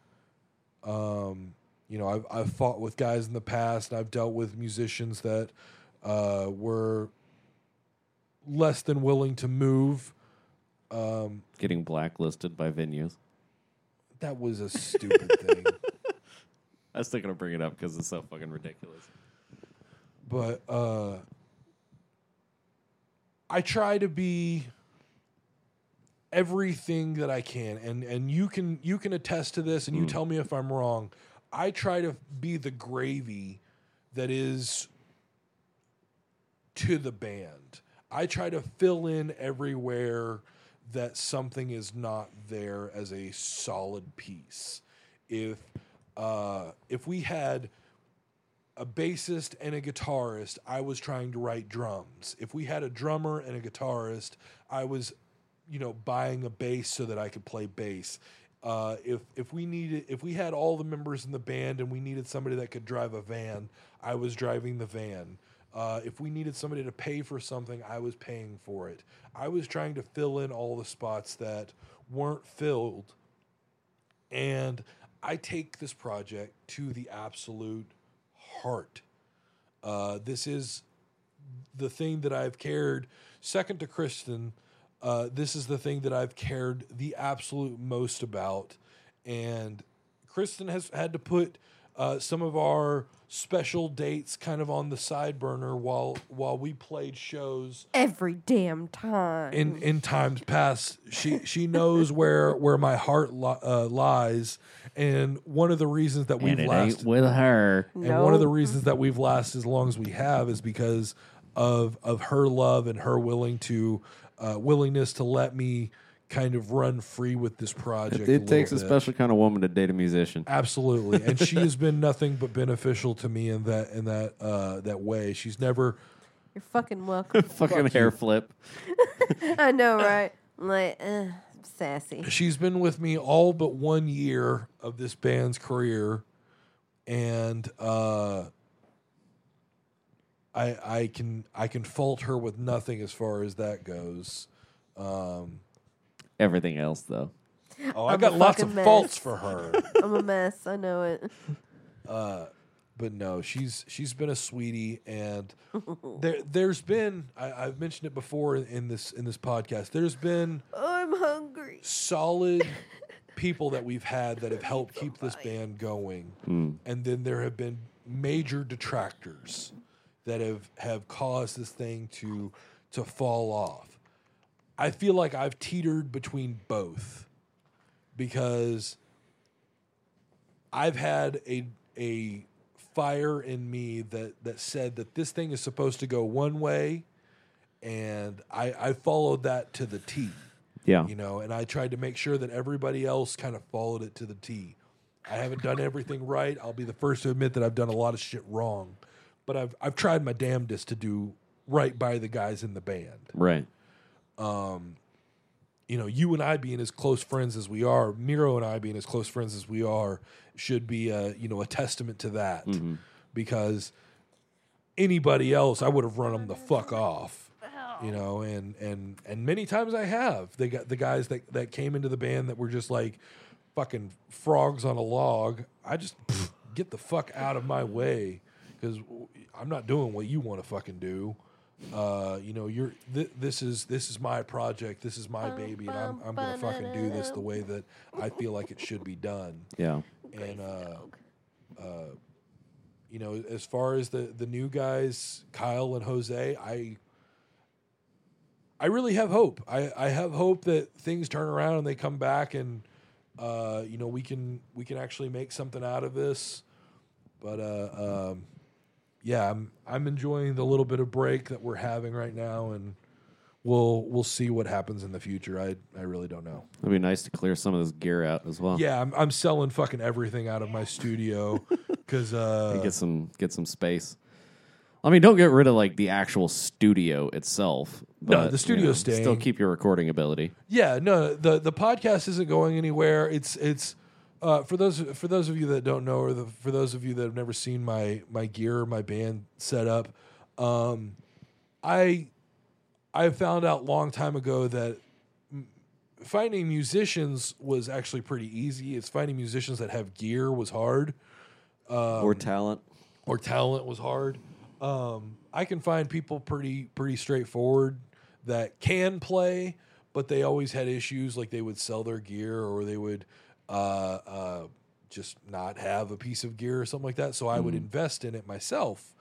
Um, you know, I've I've fought with guys in the past, and I've dealt with musicians that uh, were less than willing to move. Um, Getting blacklisted by venues. that was a stupid thing. I was still gonna bring it up because it's so fucking ridiculous. but uh I try to be everything that I can and and you can you can attest to this and you tell me if I'm wrong. I try to be the gravy that is to the band. I try to fill in everywhere that something is not there as a solid piece. If uh, if we had a bassist and a guitarist, I was trying to write drums. If we had a drummer and a guitarist, I was, you know, buying a bass so that I could play bass. Uh, if if we needed if we had all the members in the band and we needed somebody that could drive a van, I was driving the van. Uh, if we needed somebody to pay for something, I was paying for it. I was trying to fill in all the spots that weren't filled, and I take this project to the absolute heart. Uh, this is the thing that I've cared second to Kristen. Uh, this is the thing that I've cared the absolute most about, and Kristen has had to put uh, some of our special dates kind of on the side burner while while we played shows Every damn time. in in times past she she knows where where my heart li- uh, lies and one of the reasons that we've and lasted with her. and one of the reasons that we've lasted as long as we have is because of of her love and her willing to uh, willingness to let me kind of run free with this project. It, it takes a little bit. special kind of woman to date a musician. Absolutely, and she has been nothing but beneficial to me in that in that uh, that way. She's never You're fucking welcome. fucking Fuck hair you. flip. I know, right? I'm like, uh, sassy. she's been with me all but one year of this band's career, and uh, I I can I can fault her with nothing as far as that goes. Um, Everything else though. oh, I I'm got a lots of mess. faults for her. I'm a mess. I know it. Uh, but no, she's she's been a sweetie, and there there's been I, I've mentioned it before in, in this in this podcast. There's been I'm hungry. solid people that we've had that have helped keep this band going, hmm. and then there have been major detractors that have have caused this thing to to fall off. I feel like I've teetered between both because I've had a a fire in me that that said that this thing is supposed to go one way, and I I followed that to the T. Yeah. You know, and I tried to make sure that everybody else kind of followed it to the T. I haven't done everything right. I'll be the first to admit that I've done a lot of shit wrong, but I've I've tried my damnedest to do right by the guys in the band Right. Um, you know, you and I being as close friends as we are, Miro and I being as close friends as we are, should be a you know a testament to that. Mm-hmm. Because anybody else, I would have run them the fuck off. You know, and and and many times I have. They got the guys that that came into the band that were just like fucking frogs on a log. I just pff, get the fuck out of my way because I'm not doing what you want to fucking do. Uh, you know, you're th- this is this is my project. This is my baby, and I'm I'm gonna fucking do this the way that I feel like it should be done. Yeah. And uh, uh, you know, as far as the the new guys, Kyle and Jose, I I really have hope. I I have hope that things turn around and they come back and uh, you know, we can we can actually make something out of this. But uh, um, yeah, I'm I'm enjoying the little bit of break that we're having right now, and we'll we'll see what happens in the future. I I really don't know. It'd be nice to clear some of this gear out as well. Yeah, I'm I'm selling fucking everything out of my studio because uh, get some get some space. I mean, don't get rid of like the actual studio itself. No, but, the studio's Still staying. keep your recording ability. Yeah, no, the the podcast isn't going anywhere. It's it's uh, for those for those of you that don't know, or the, for those of you that have never seen my my gear, my band setup, um, I I found out long time ago that finding musicians was actually pretty easy. It's finding musicians that have gear was hard or talent. or talent was hard. Um, I can find people pretty pretty straightforward that can play, but they always had issues like they would sell their gear or they would uh, uh, just not have a piece of gear or something like that. So I would invest in it myself,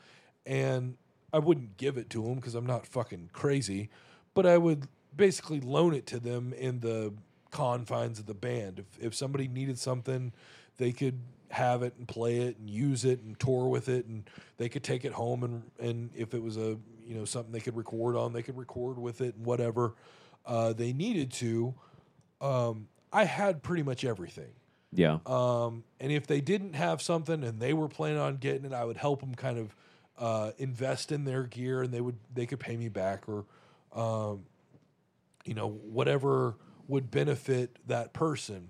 and I wouldn't give it to them because I'm not fucking crazy, but I would basically loan it to them in the confines of the band. If if somebody needed something, they could have it and play it and use it and tour with it and they could take it home and and if it was a you know something they could record on they could record with it and whatever uh, they needed to um, i had pretty much everything Yeah. um, and if they didn't have something and they were planning on getting it, I would help them kind of uh, invest in their gear, and they would they could pay me back or, um, you know, whatever would benefit that person.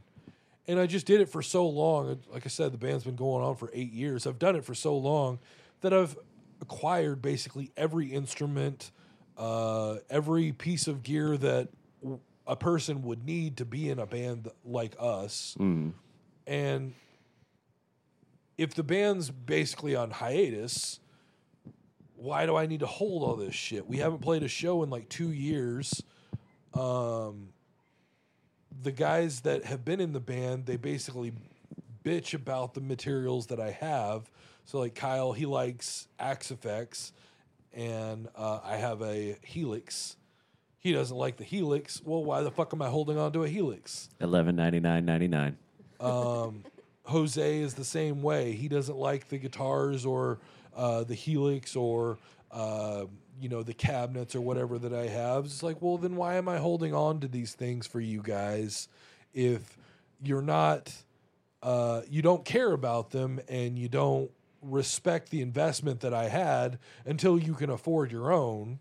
And I just did it for so long. Like I said, the band's been going on for eight years. I've done it for so long that I've acquired basically every instrument, uh, every piece of gear that a person would need to be in a band like us and if the band's basically on hiatus, why do I need to hold all this shit? We haven't played a show in like two years. Um, the guys that have been in the band, they basically bitch about the materials that I have. So like Kyle, he likes Axe-Fx, and uh, I have a Helix. He doesn't like the Helix. Well, why the fuck am I holding on to a Helix? Eleven ninety nine ninety nine. Um, Jose is the same way. He doesn't like the guitars or uh, the Helix or uh, you know the cabinets or whatever that I have. It's like, well, then why am I holding on to these things for you guys if you're not uh, you don't care about them and you don't respect the investment that I had until you can afford your own.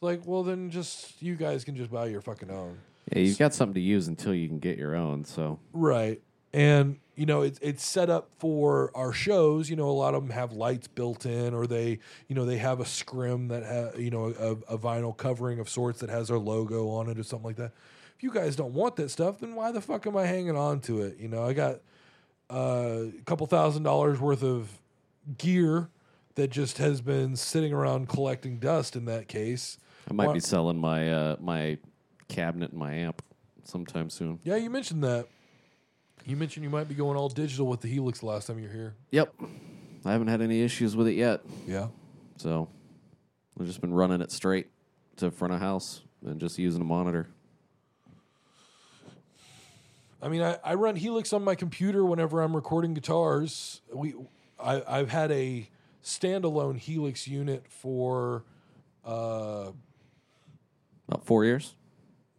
Like, well, then just you guys can just buy your fucking own. Yeah, you've got something to use until you can get your own. So Right. And you know, it's it's set up for our shows. You know, a lot of them have lights built in, or they, you know, they have a scrim that ha- you know a, a vinyl covering of sorts that has our logo on it or something like that. If you guys don't want that stuff, then why the fuck am I hanging on to it? You know, I got uh, a couple thousand dollars worth of gear that just has been sitting around collecting dust. In that case, I might be selling my uh, my cabinet and my amp sometime soon. yeah, you mentioned that. You mentioned you might be going all digital with the Helix last time you were here. Yep. I haven't had any issues with it yet. Yeah. So I've just been running it straight to front of house and just using a monitor. I mean, I, I run Helix on my computer whenever I'm recording guitars. We, I, I've had a standalone Helix unit for, uh, About four years.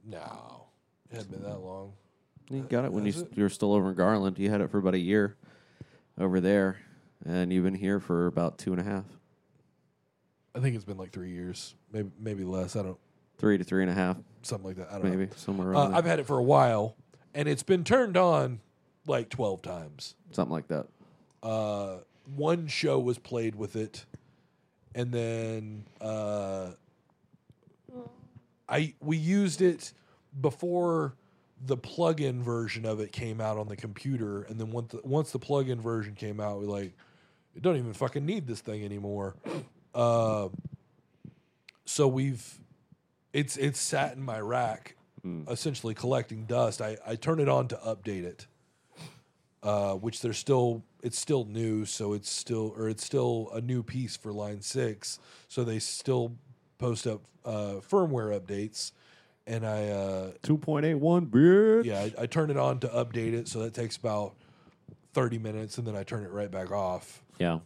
no, it hadn't been that long. You got it when you, Has it? you were still over in Garland. You had it for about a year over there, and you've been here for about two and a half, I think it's been like three years, maybe maybe less. I don't three to three and a half, something like that. I don't know. maybe somewhere Uh, around I've had it for a while, and it's been turned on like twelve times. something like that. uh, one show was played with it, and then uh, I we used it before the plug-in version of it came out on the computer, and then once the, once the plug-in version came out, we like it don't even fucking need this thing anymore. Uh, so we've it's it's sat in my rack, essentially collecting dust. I I turn it on to update it uh, which they're still it's still new, so it's still or it's still a new piece for Line Six, so they still post up uh, firmware updates, and I uh, 2.81 bitch. yeah I, I turn it on to update it, so that takes about thirty minutes, and then I turn it right back off. Yeah.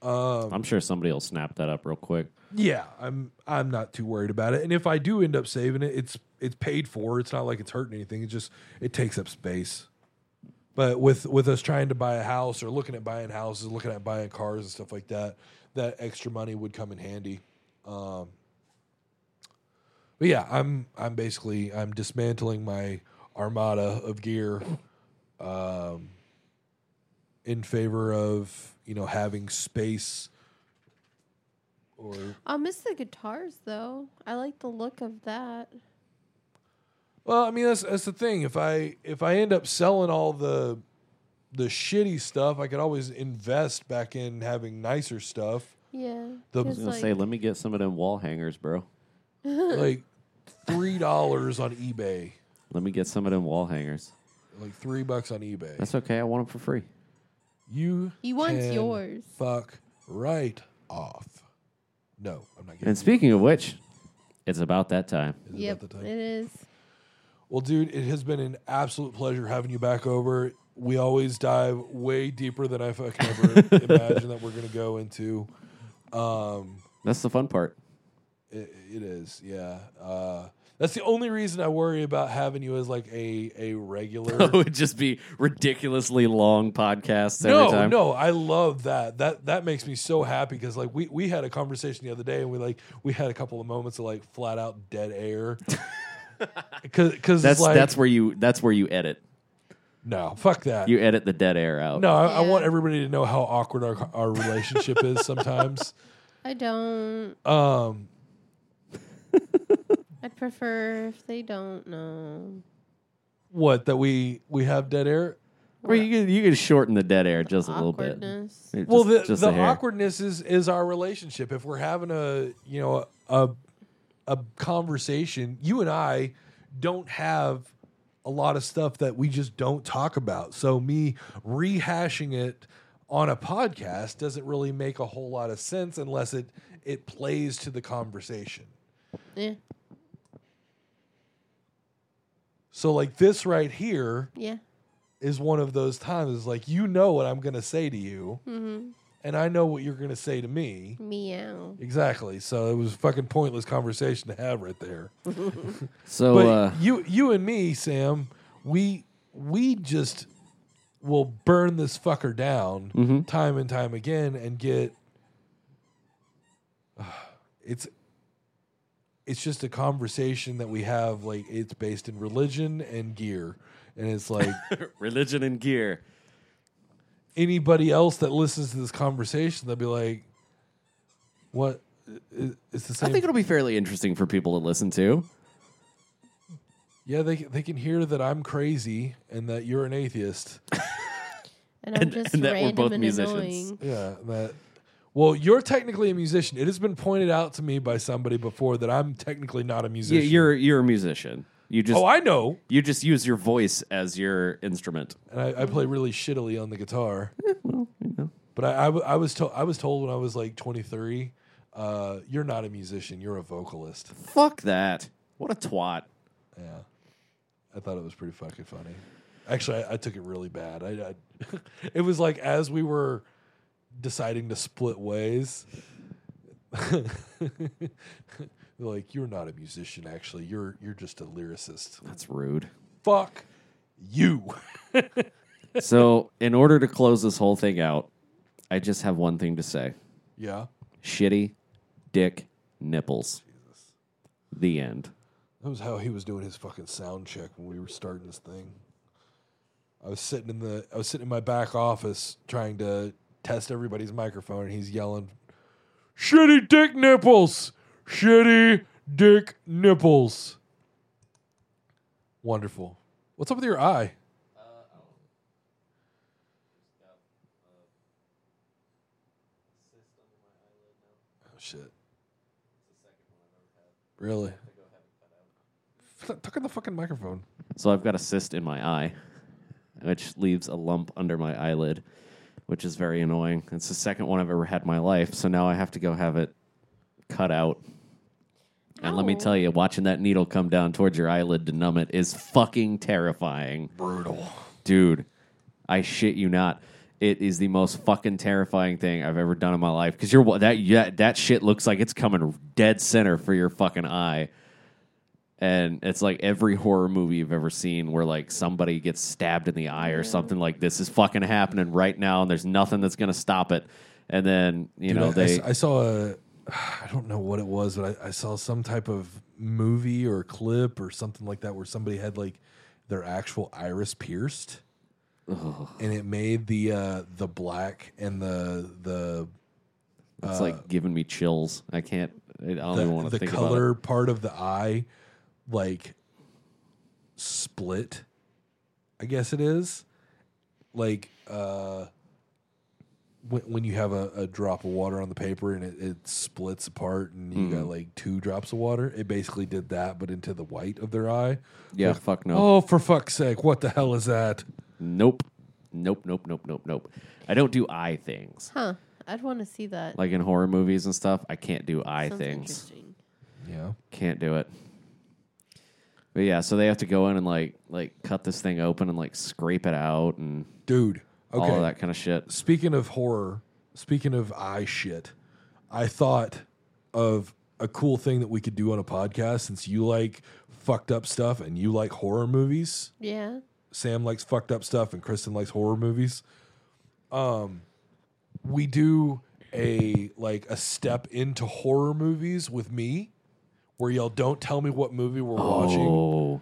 Um, I'm sure somebody will snap that up real quick. Yeah, I'm I'm not too worried about it. And if I do end up saving it, it's it's paid for. It's not like it's hurting anything. It just it takes up space. But with with us trying to buy a house or looking at buying houses, looking at buying cars and stuff like that, that extra money would come in handy. Um, but yeah, I'm I'm basically I'm dismantling my armada of gear um, in favor of you know having space or I'll miss the guitars though. I like the look of that. Well, I mean that's that's the thing. If I if I end up selling all the the shitty stuff, I could always invest back in having nicer stuff. Yeah. The- I was 'cause, gonna like, say, let me get some of them wall hangers, bro. like three dollars on eBay. Let me get some of them wall hangers. Like three bucks on eBay. That's okay. I want them for free. you He wants can yours. Fuck right off. No, I'm not getting And speaking of which, it's about that time. Is Yep, about the it time? is. Well, dude, it has been an absolute pleasure having you back over. We always dive way deeper than I fucking ever imagined that we're gonna go into. Um, That's the fun part. It, it is, yeah. Uh, that's the only reason I worry about having you as like a a regular. it would just be ridiculously long podcasts every no, time. no, I love that. That that makes me so happy because like we we had a conversation the other day and we like we had a couple of moments of like flat out dead air. Because That's like, that's where you that's where you edit. No, fuck that. You edit the dead air out. no, I, I want everybody to know how awkward our our relationship is sometimes. I don't. Um, I'd prefer if they don't know. what that we we have dead air. Or you can you can shorten the dead air just a little bit. Awkwardness. Just- well the, just the a hair. awkwardness is is our relationship if we're having a you know a a conversation you and i don't have a lot of stuff that we just don't talk about so me rehashing it on a podcast doesn't really make a whole lot of sense unless it it plays to the conversation Yeah. so like this right here Yeah. is one of those times it's like you know what i'm going to say to you Mm-hmm. And i know what you're going to say to me Meow. Exactly. So it was a fucking pointless conversation to have right there. So But uh, you you and me, Sam, we we just will burn this fucker down Mhm. time and time again and get it's it's just a conversation that we have like it's based in religion and gear. And it's like religion and gear. Anybody else that listens to this conversation, they'll be like, "What? i- It's the I think it'll be fairly interesting for people to listen to. Yeah, they they can hear that I'm crazy and that you're an atheist. And I'm And- just and that we're both musicians. annoying. Yeah, that. Well, you're technically a musician. It has been pointed out to me by somebody before that I'm technically not a You, musician. you're you're a musician. You just oh, I know, you just use your voice as your instrument. and I, I play really shittily on the guitar. Well, you know. But I, I, w- I was told I was told when I was like 23, uh, you're not a musician. You're a vocalist. Fuck that. What a twat. Yeah, I thought it was pretty fucking funny. Actually, I, I took it really bad. I, I it was like as we were deciding to split ways. Like, you're not a musician. Actually, you're you're just a lyricist. That's rude. Fuck you. so, in order to close this whole thing out, I just have one thing to say. yeah, Shitty dick nipples. The end. that was how he was doing his fucking sound check when we were starting this thing. I was sitting in the I was sitting in my back office trying to test everybody's microphone, and he's yelling, "Shitty dick nipples, shitty dick nipples." Wonderful. What's up with your eye? Uh, oh shit. Really? Tuck in the fucking microphone. So I've got a cyst in my eye, which leaves a lump under my eyelid, which is very annoying. It's the second one I've ever had in my life, so now I have to go have it cut out. And let me tell you, watching that needle come down towards your eyelid to numb it is fucking terrifying. Brutal. Dude, I shit you not. It is the most fucking terrifying thing I've ever done in my life because you're that yeah, that shit looks like it's coming dead center for your fucking eye. And it's like every horror movie you've ever seen where like somebody gets stabbed in the eye or something like this is fucking happening right now and there's nothing that's going to stop it. And then, you Dude, know, I, I they s- I saw a, I don't know what it was, but I, I saw some type of movie or clip or something like that where somebody had like their actual iris pierced, and it made the uh, the black and the the it's like giving me chills. I can't I don't the, even want to think color about it. part of the eye like split i guess it is like uh when, when you have a, a drop of water on the paper and it, it splits apart and you got mm. like two drops of water it basically did that but into the white of their eye Yeah, fuck no. oh for fuck's sake what the hell is that Nope. Nope, nope, nope, nope, nope. I don't do eye things. Huh. I'd want to see that. Like in horror movies and stuff, I can't do eye Sounds things. interesting. yeah Can't do it. But yeah, so they have to go in and like like cut this thing open and like scrape it out and dude okay all of that kind of shit. speaking of horror, speaking of eye shit, I thought of a cool thing that we could do on a podcast since you like fucked up stuff and you like horror movies. Yeah. Sam likes fucked up stuff and Kristen likes horror movies. Um we do a like a step into horror movies with me where y'all don't tell me what movie we're watching Oh.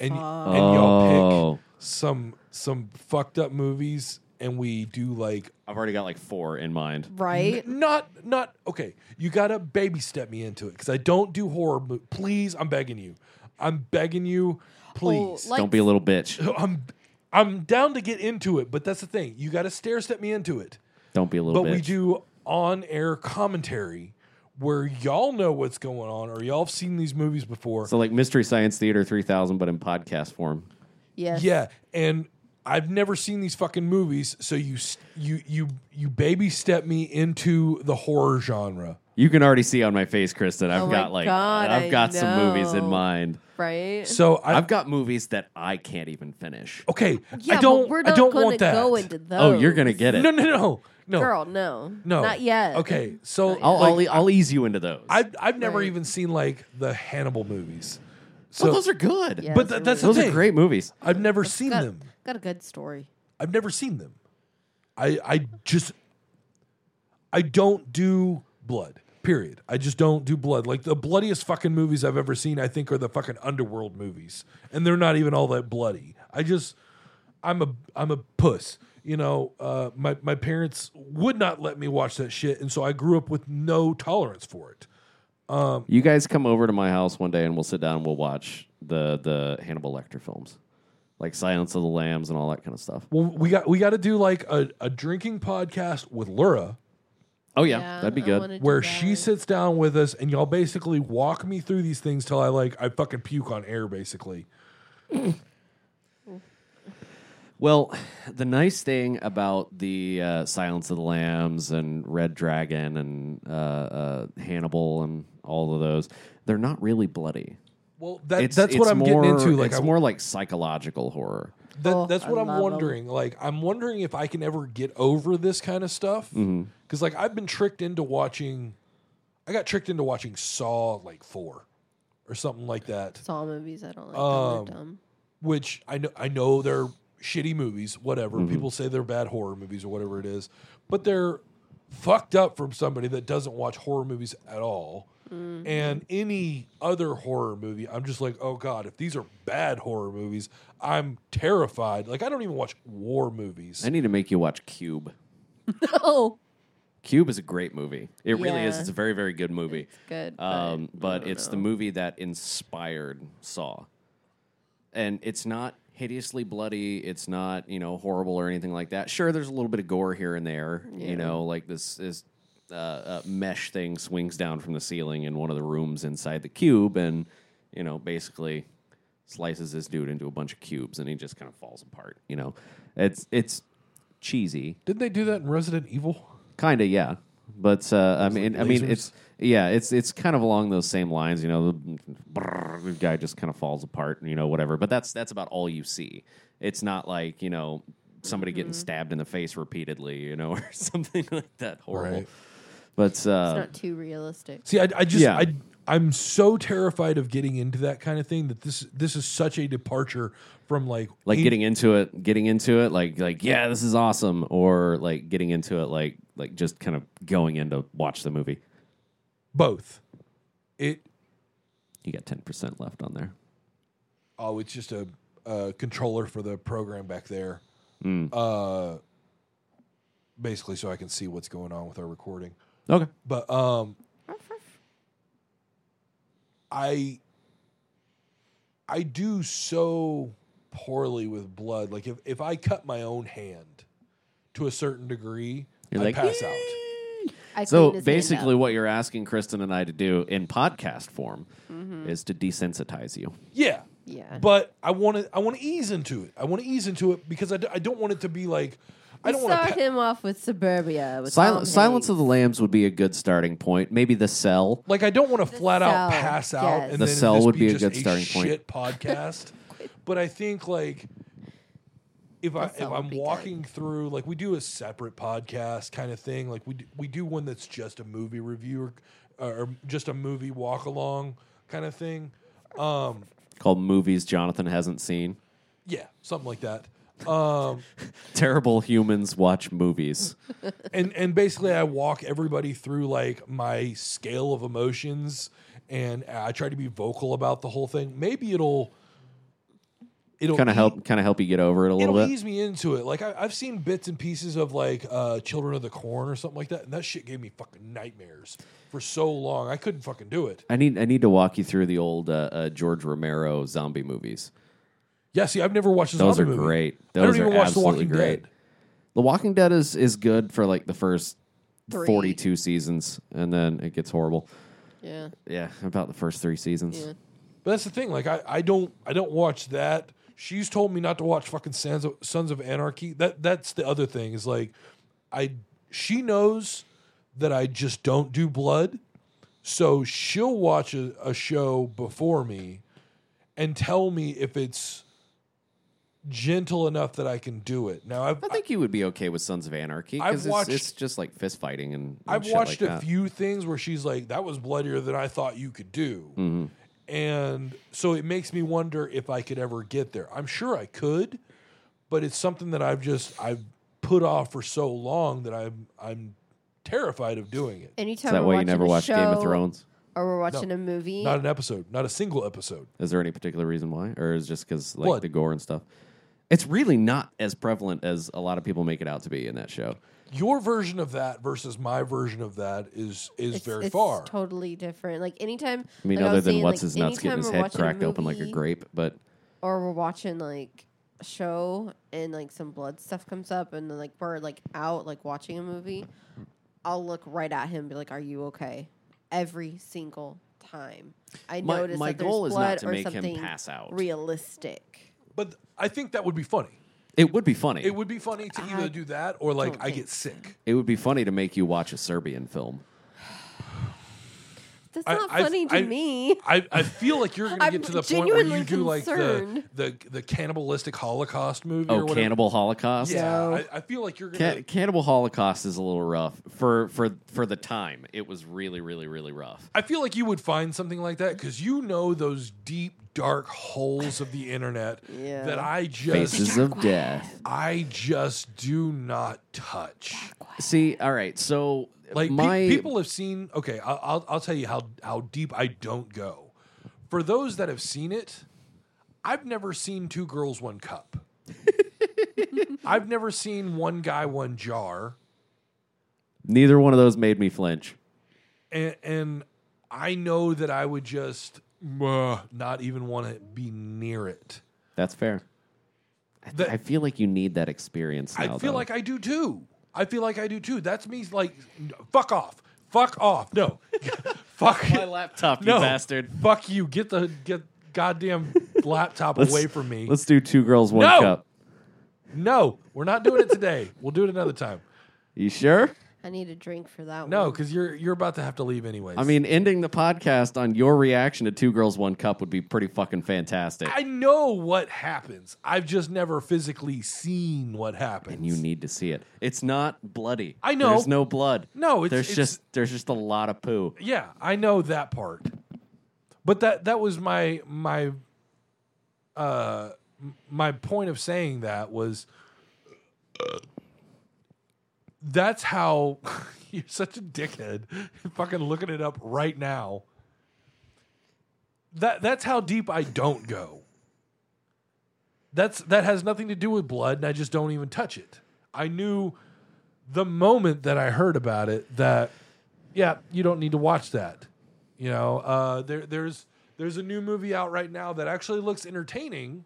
and, and y'all pick Oh. Some some fucked up movies and we do like I've already got like four in mind. Right. N- not not okay. You gotta baby step me into it because I don't do horror. Mo- please, I'm begging you. I'm begging you. Please, like- Don't be a little bitch. I'm I'm down to get into it, but that's the thing. You got to stair step me into it. Don't be a little But bitch. we do on air commentary where y'all know what's going on or y'all have seen these movies before. So like Mystery Science Theater 3000 but in podcast form. Yes. Yeah, and I've never seen these fucking movies, so you you you you baby step me into the horror genre. You can already see on my face, Kristen. I've Oh got like God, I've got some movies in mind. Right. So I, I've got movies that I can't even finish. okay. yeah, I don't. but we're I not don't gonna want that. go into those. Oh, you're gonna get it. No, no, no, no, Girl, no. no. Not yet. Okay, so I'll, like, I'll I'll ease you into those. I've I've never Right. even seen like the Hannibal movies. Oh, So those are good. Yeah, but those th- are that's the Those thing. are great movies. I've never seen got, them. got a good story. I've never seen them. I I just I don't do blood. Period. I just don't do blood. Like the bloodiest fucking movies I've ever seen, I think, are the fucking underworld movies, and they're not even all that bloody. I just I'm a I'm a puss. You know, uh, my my parents would not let me watch that shit, and so I grew up with no tolerance for it. You guys come over to my house one day and we'll sit down and we'll watch the the Hannibal Lecter films. Like Silence of the Lambs and all that kind of stuff. Well, we got we got to do like a, a drinking podcast with Laura. Oh yeah, that'd be good. where she sits down with us and y'all basically walk me through these things till I like I fucking puke on air basically. Well, the nice thing about the uh, Silence of the Lambs and Red Dragon and uh, uh, Hannibal and all of those, they're not really bloody. Well, that, It's, that's what I'm more, getting into. Like it's I'm, more like psychological horror. that, Oh, that's what I I'm love 'em. wondering. Like I'm wondering if I can ever get over this kind of stuff because like I've been tricked into watching. I got tricked into watching Saw like four or something like that, Saw movies. I don't like Um, them. They're dumb. which I know I know they're shitty movies. Whatever Mm-hmm. people say they're bad horror movies or whatever it is, but they're fucked up from somebody that doesn't watch horror movies at all. And any other horror movie, I'm just like, oh god, if these are bad horror movies, I'm terrified. Like I don't even watch war movies. I need to make you watch Cube. no. Cube is a great movie. It really is. It's a very, very good movie. good. Um, I but don't it's the movie that inspired Saw. And it's not hideously bloody. It's not, you know, horrible or anything like that. Sure, there's a little bit of gore here and there. Yeah. You know, like this this uh, uh, mesh thing swings down from the ceiling in one of the rooms inside the cube, and you know, basically slices this dude into a bunch of cubes, and he just kind of falls apart. You know, it's it's cheesy, Didn't they do that in Resident Evil? kind of, yeah. but uh, I mean, I mean, lasers? it's yeah, it's it's kind of along those same lines. You know, the, brrr, the guy just kind of falls apart, and you know, whatever. But that's that's about all you see. It's not like you know somebody getting stabbed in the face repeatedly, you know, or something like that horrible. Right. But It's uh, not too realistic. See, I, I just Yeah. I I'm so terrified of getting into that kind of thing that this this is such a departure from like like in- getting into it, getting into it, like like yeah, this is awesome, or like getting into it, like like just kind of going in to watch the movie. both. It You got ten percent left on there. oh, it's just a, a controller for the program back there. Mm. Uh, basically, so I can see what's going on with our recording. Okay. But um, I I do so poorly with blood. Like if, if I cut my own hand to a certain degree, You're I like, pass out. I So cleaned his hand basically, what you're asking Kristen and I to do in podcast form Mm-hmm. is to desensitize you. Yeah. Yeah. But I want to I want to ease into it. I want to ease into it because I, d- I don't want it to be like I don't want start to him off with Suburbia. With Sil- Tom Silence of the Lambs would be a good starting point. Maybe The Cell. like I don't want to flat out Cell, pass out yes. and The then Cell this would be, be a just good starting point. Shit podcast. but I think like if I if Cell would I'm be good. walking through like we do a separate podcast kind of thing like we do, we do one that's just a movie review or, or just a movie walk along kind of thing. Um Called movies Jonathan hasn't seen. yeah, something like that. Um Terrible humans watch movies. and and basically I walk everybody through like my scale of emotions and I try to be vocal about the whole thing. Maybe it'll it'll kind of help, kind of help you get over it a little bit. It'll bit. ease me into it. Like I, I've seen bits and pieces of like uh, Children of the Corn or something like that, and that shit gave me fucking nightmares for so long. I couldn't fucking do it. I need, I need to walk you through the old uh, uh, George Romero zombie movies. Yeah, see, I've never watched a Those zombie are movie. great. I don't Those even are watch The absolutely Walking great. Dead. The Walking Dead is is good for like the first Three. 42 seasons and then it gets horrible. Yeah. Yeah, about the first 3 seasons. Yeah. But that's the thing. Like I, I don't I don't watch that. She's told me not to watch fucking Sons of, Sons of Anarchy. That that's the other thing is like I she knows that I just don't do blood. So she'll watch a, a show before me and tell me if it's gentle enough that I can do it. Now I've I think you would be okay with Sons of Anarchy I've because it's, watched- it's just like fist fighting and, and I've shit watched like a that. few things where she's like, "That was bloodier than I thought you could do," Mm-hmm. and so it makes me wonder if I could ever get there. I'm sure I could, but it's something that I've just I've put off for so long that I'm I'm terrified of doing it. Anytime Is that we're why you watching never a watched Game of show Thrones? or we're watching a movie, Not an episode, not a single episode. Is there any particular reason why, or is it just because like Blood. the gore and stuff? It's really not as prevalent as a lot of people make it out to be in that show. Your version of that versus my version of that is is it's, very it's far. totally different. Like anytime, I mean, like other was than saying, what's like, his nuts getting his we're head watching cracked open like a movie grape, but or we're watching like a show and like some blood stuff comes up and then like we're like out like watching a movie, I'll look right at him and be like, "Are you okay?" Every single time. I My- notice my that there's goal is not blood to or make him something pass out. realistic. But I think that would be funny. it would be funny. It would be funny to either do that or like don't I think get sick. It would be funny to make you watch a Serbian film. That's I- not I- funny to I- me. I, I feel like you're going to get to the point where you genuinely do like the, concerned. the the cannibalistic Holocaust movie. Oh, or Oh, whatever. Cannibal Holocaust. Yeah, No. I, I feel like you're Ca- going to. Cannibal Holocaust is a little rough for for for the time. It was really really really rough. I feel like you would find something like that because you know those deep dark holes of the internet Yeah. that I just Faces of Death. I just do not touch. See, all right, so Like pe- people have seen. Okay, I'll, I'll I'll tell you how how deep I don't go. For those that have seen it, I've never seen two girls one cup. I've never seen one guy one jar, neither one of those made me flinch. and and I know that I would just uh, not even want to be near it. That's fair. I, That- I feel like you need that experience. Now, I feel though. like I do too. I feel like I do too. That's me. Like, fuck off. Fuck off. No. fuck my laptop, you no. bastard. Fuck you. Get the get goddamn laptop away from me. Let's do two girls, one No! cup. No, we're not doing it today. We'll do it another time. You sure? I need a drink for that one. No, one. because you're you're about to have to leave anyways. I mean, ending the podcast on your reaction to Two Girls One Cup would be pretty fucking fantastic. I know what happens. I've just never physically seen what happens. and you need to see it. It's not bloody. I know. There's no blood. No, it's- there's it's- just there's just a lot of poo. Yeah, I know that part. But that that was my my uh m- my point of saying that was that's how you're such a dickhead. fucking looking it up right now. That that's how deep I don't go. That's that has nothing to do with blood and I just don't even touch it. I knew the moment that I heard about it that yeah, you don't need to watch that. You know, uh, there there's there's a new movie out right now that actually looks entertaining.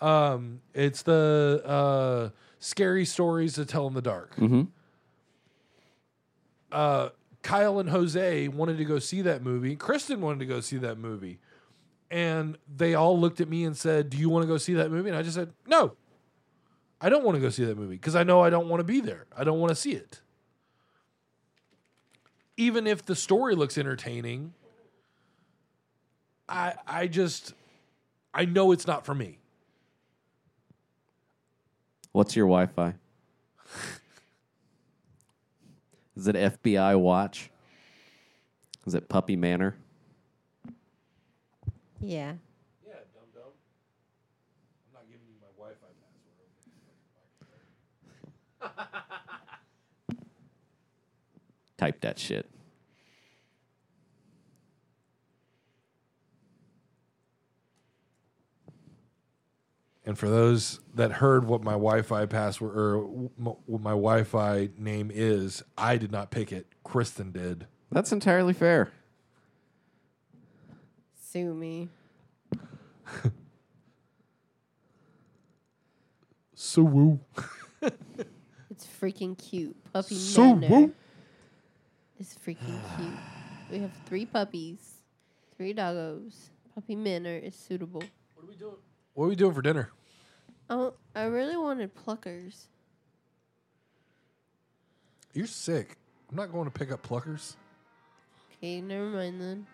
Um, it's the uh, scary stories to tell in the dark. Uh, Kyle and Jose wanted to go see that movie. Kristen wanted to go see that movie, and they all looked at me and said, "Do you want to go see that movie?" And I just said, "No, I don't want to go see that movie because I know I don't want to be there. I don't want to see it." even if the story looks entertaining, I I just I know it's not for me. What's your Wi-Fi? Is it FBI Watch? Is it Puppy Manor? Yeah. Yeah, dum dum. I'm not giving you my Wi-Fi password. Type that shit. And for those that heard what my Wi-Fi password or what my Wi-Fi name is, I did not pick it. Kristen did. That's entirely fair. Sue me. So woo. It's freaking cute. Puppy So Manor woo. is freaking cute. We have three puppies, three doggos. Puppy Manor is suitable. What are we doing? What are we doing for dinner? Oh, I really wanted pluckers. You're sick. I'm not going to pick up pluckers. Okay, never mind then.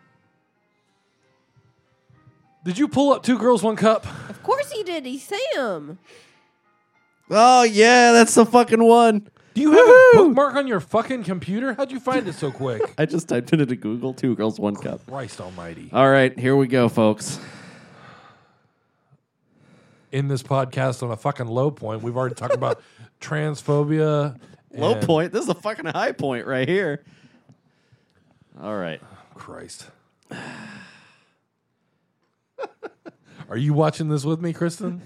Did you pull up two girls, one cup? Of course he did. He's Sam. Oh yeah, that's the fucking one. Do you have a bookmark on your fucking computer? How'd you find it so quick? I just typed it into Google. Two girls, one cup. Christ Almighty! All right, here we go, folks. In this podcast, on a fucking low point, we've already talked about transphobia. Low and- point. This is a fucking high point right here. All right. Christ. Are you watching this with me, Kristen?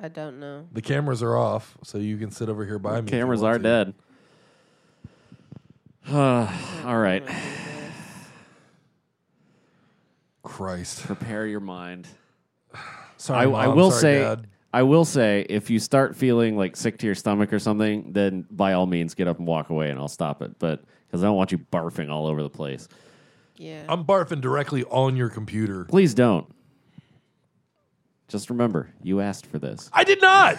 I don't know. The cameras are off, so you can sit over here by me. if you Cameras want are to. dead. All right. Christ. Prepare your mind. Sorry, I, Mom. I will Sorry, say, Dad. I will say, if you start feeling like sick to your stomach or something, then by all means get up and walk away, and I'll stop it. But because I don't want you barfing all over the place. Yeah. I'm barfing directly on your computer. Please don't. Just remember, you asked for this. I did not.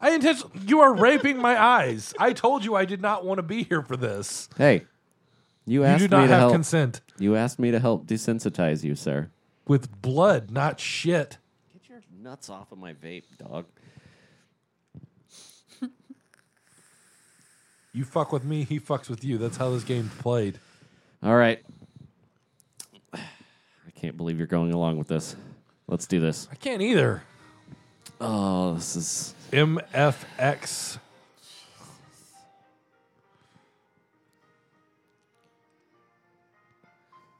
I intention. You are raping my eyes. I told you I did not want to be here for this. Hey, you You asked do not me to have help. consent you asked me to help desensitize you, sir. with blood, not shit. Get your nuts off of my vape, dog. You fuck with me, he fucks with you. That's how this game's played. All right. I can't believe you're going along with this. Let's do this. I can't either. Oh, this is MFX.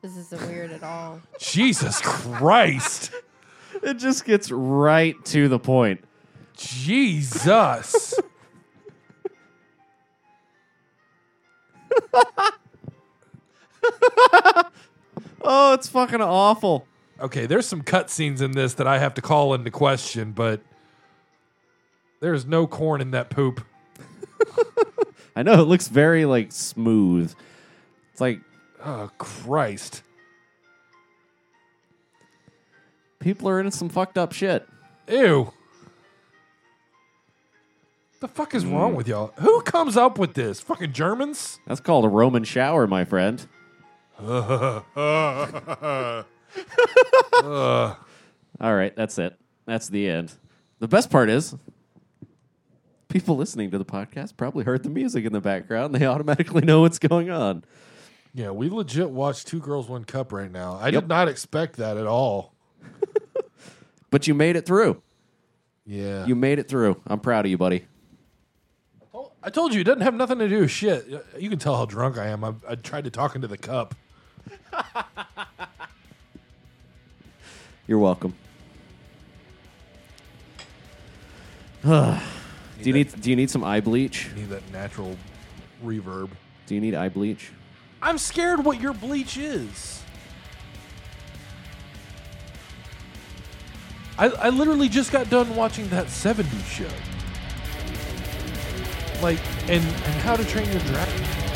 This isn't weird at all. Jesus Christ. It just gets right to the point. Jesus. Oh, it's fucking awful. Okay, there's some cutscenes in this that I have to call into question, but there's no corn in that poop. I know it looks very like smooth. It's like Oh, Christ. people are into some fucked up shit. Ew. The fuck is wrong mm. with y'all? Who comes up with this? Fucking Germans? That's called a Roman shower, my friend. All right, that's it. That's the end. The best part is people listening to the podcast probably heard the music in the background. They automatically know what's going on. Yeah, we legit watched Two Girls, One Cup right now. I Yep. did not expect that at all. But you made it through. Yeah. You made it through. I'm proud of you, buddy. I told you, it doesn't have nothing to do with shit. You can tell how drunk I am. I, I tried to talk into the cup. You're welcome. do you need do you need some eye bleach? Need that natural reverb. Do you need eye bleach? I'm scared what your bleach is. I, I literally just got done watching that 70s show. Like, and, and How to Train Your Dragon.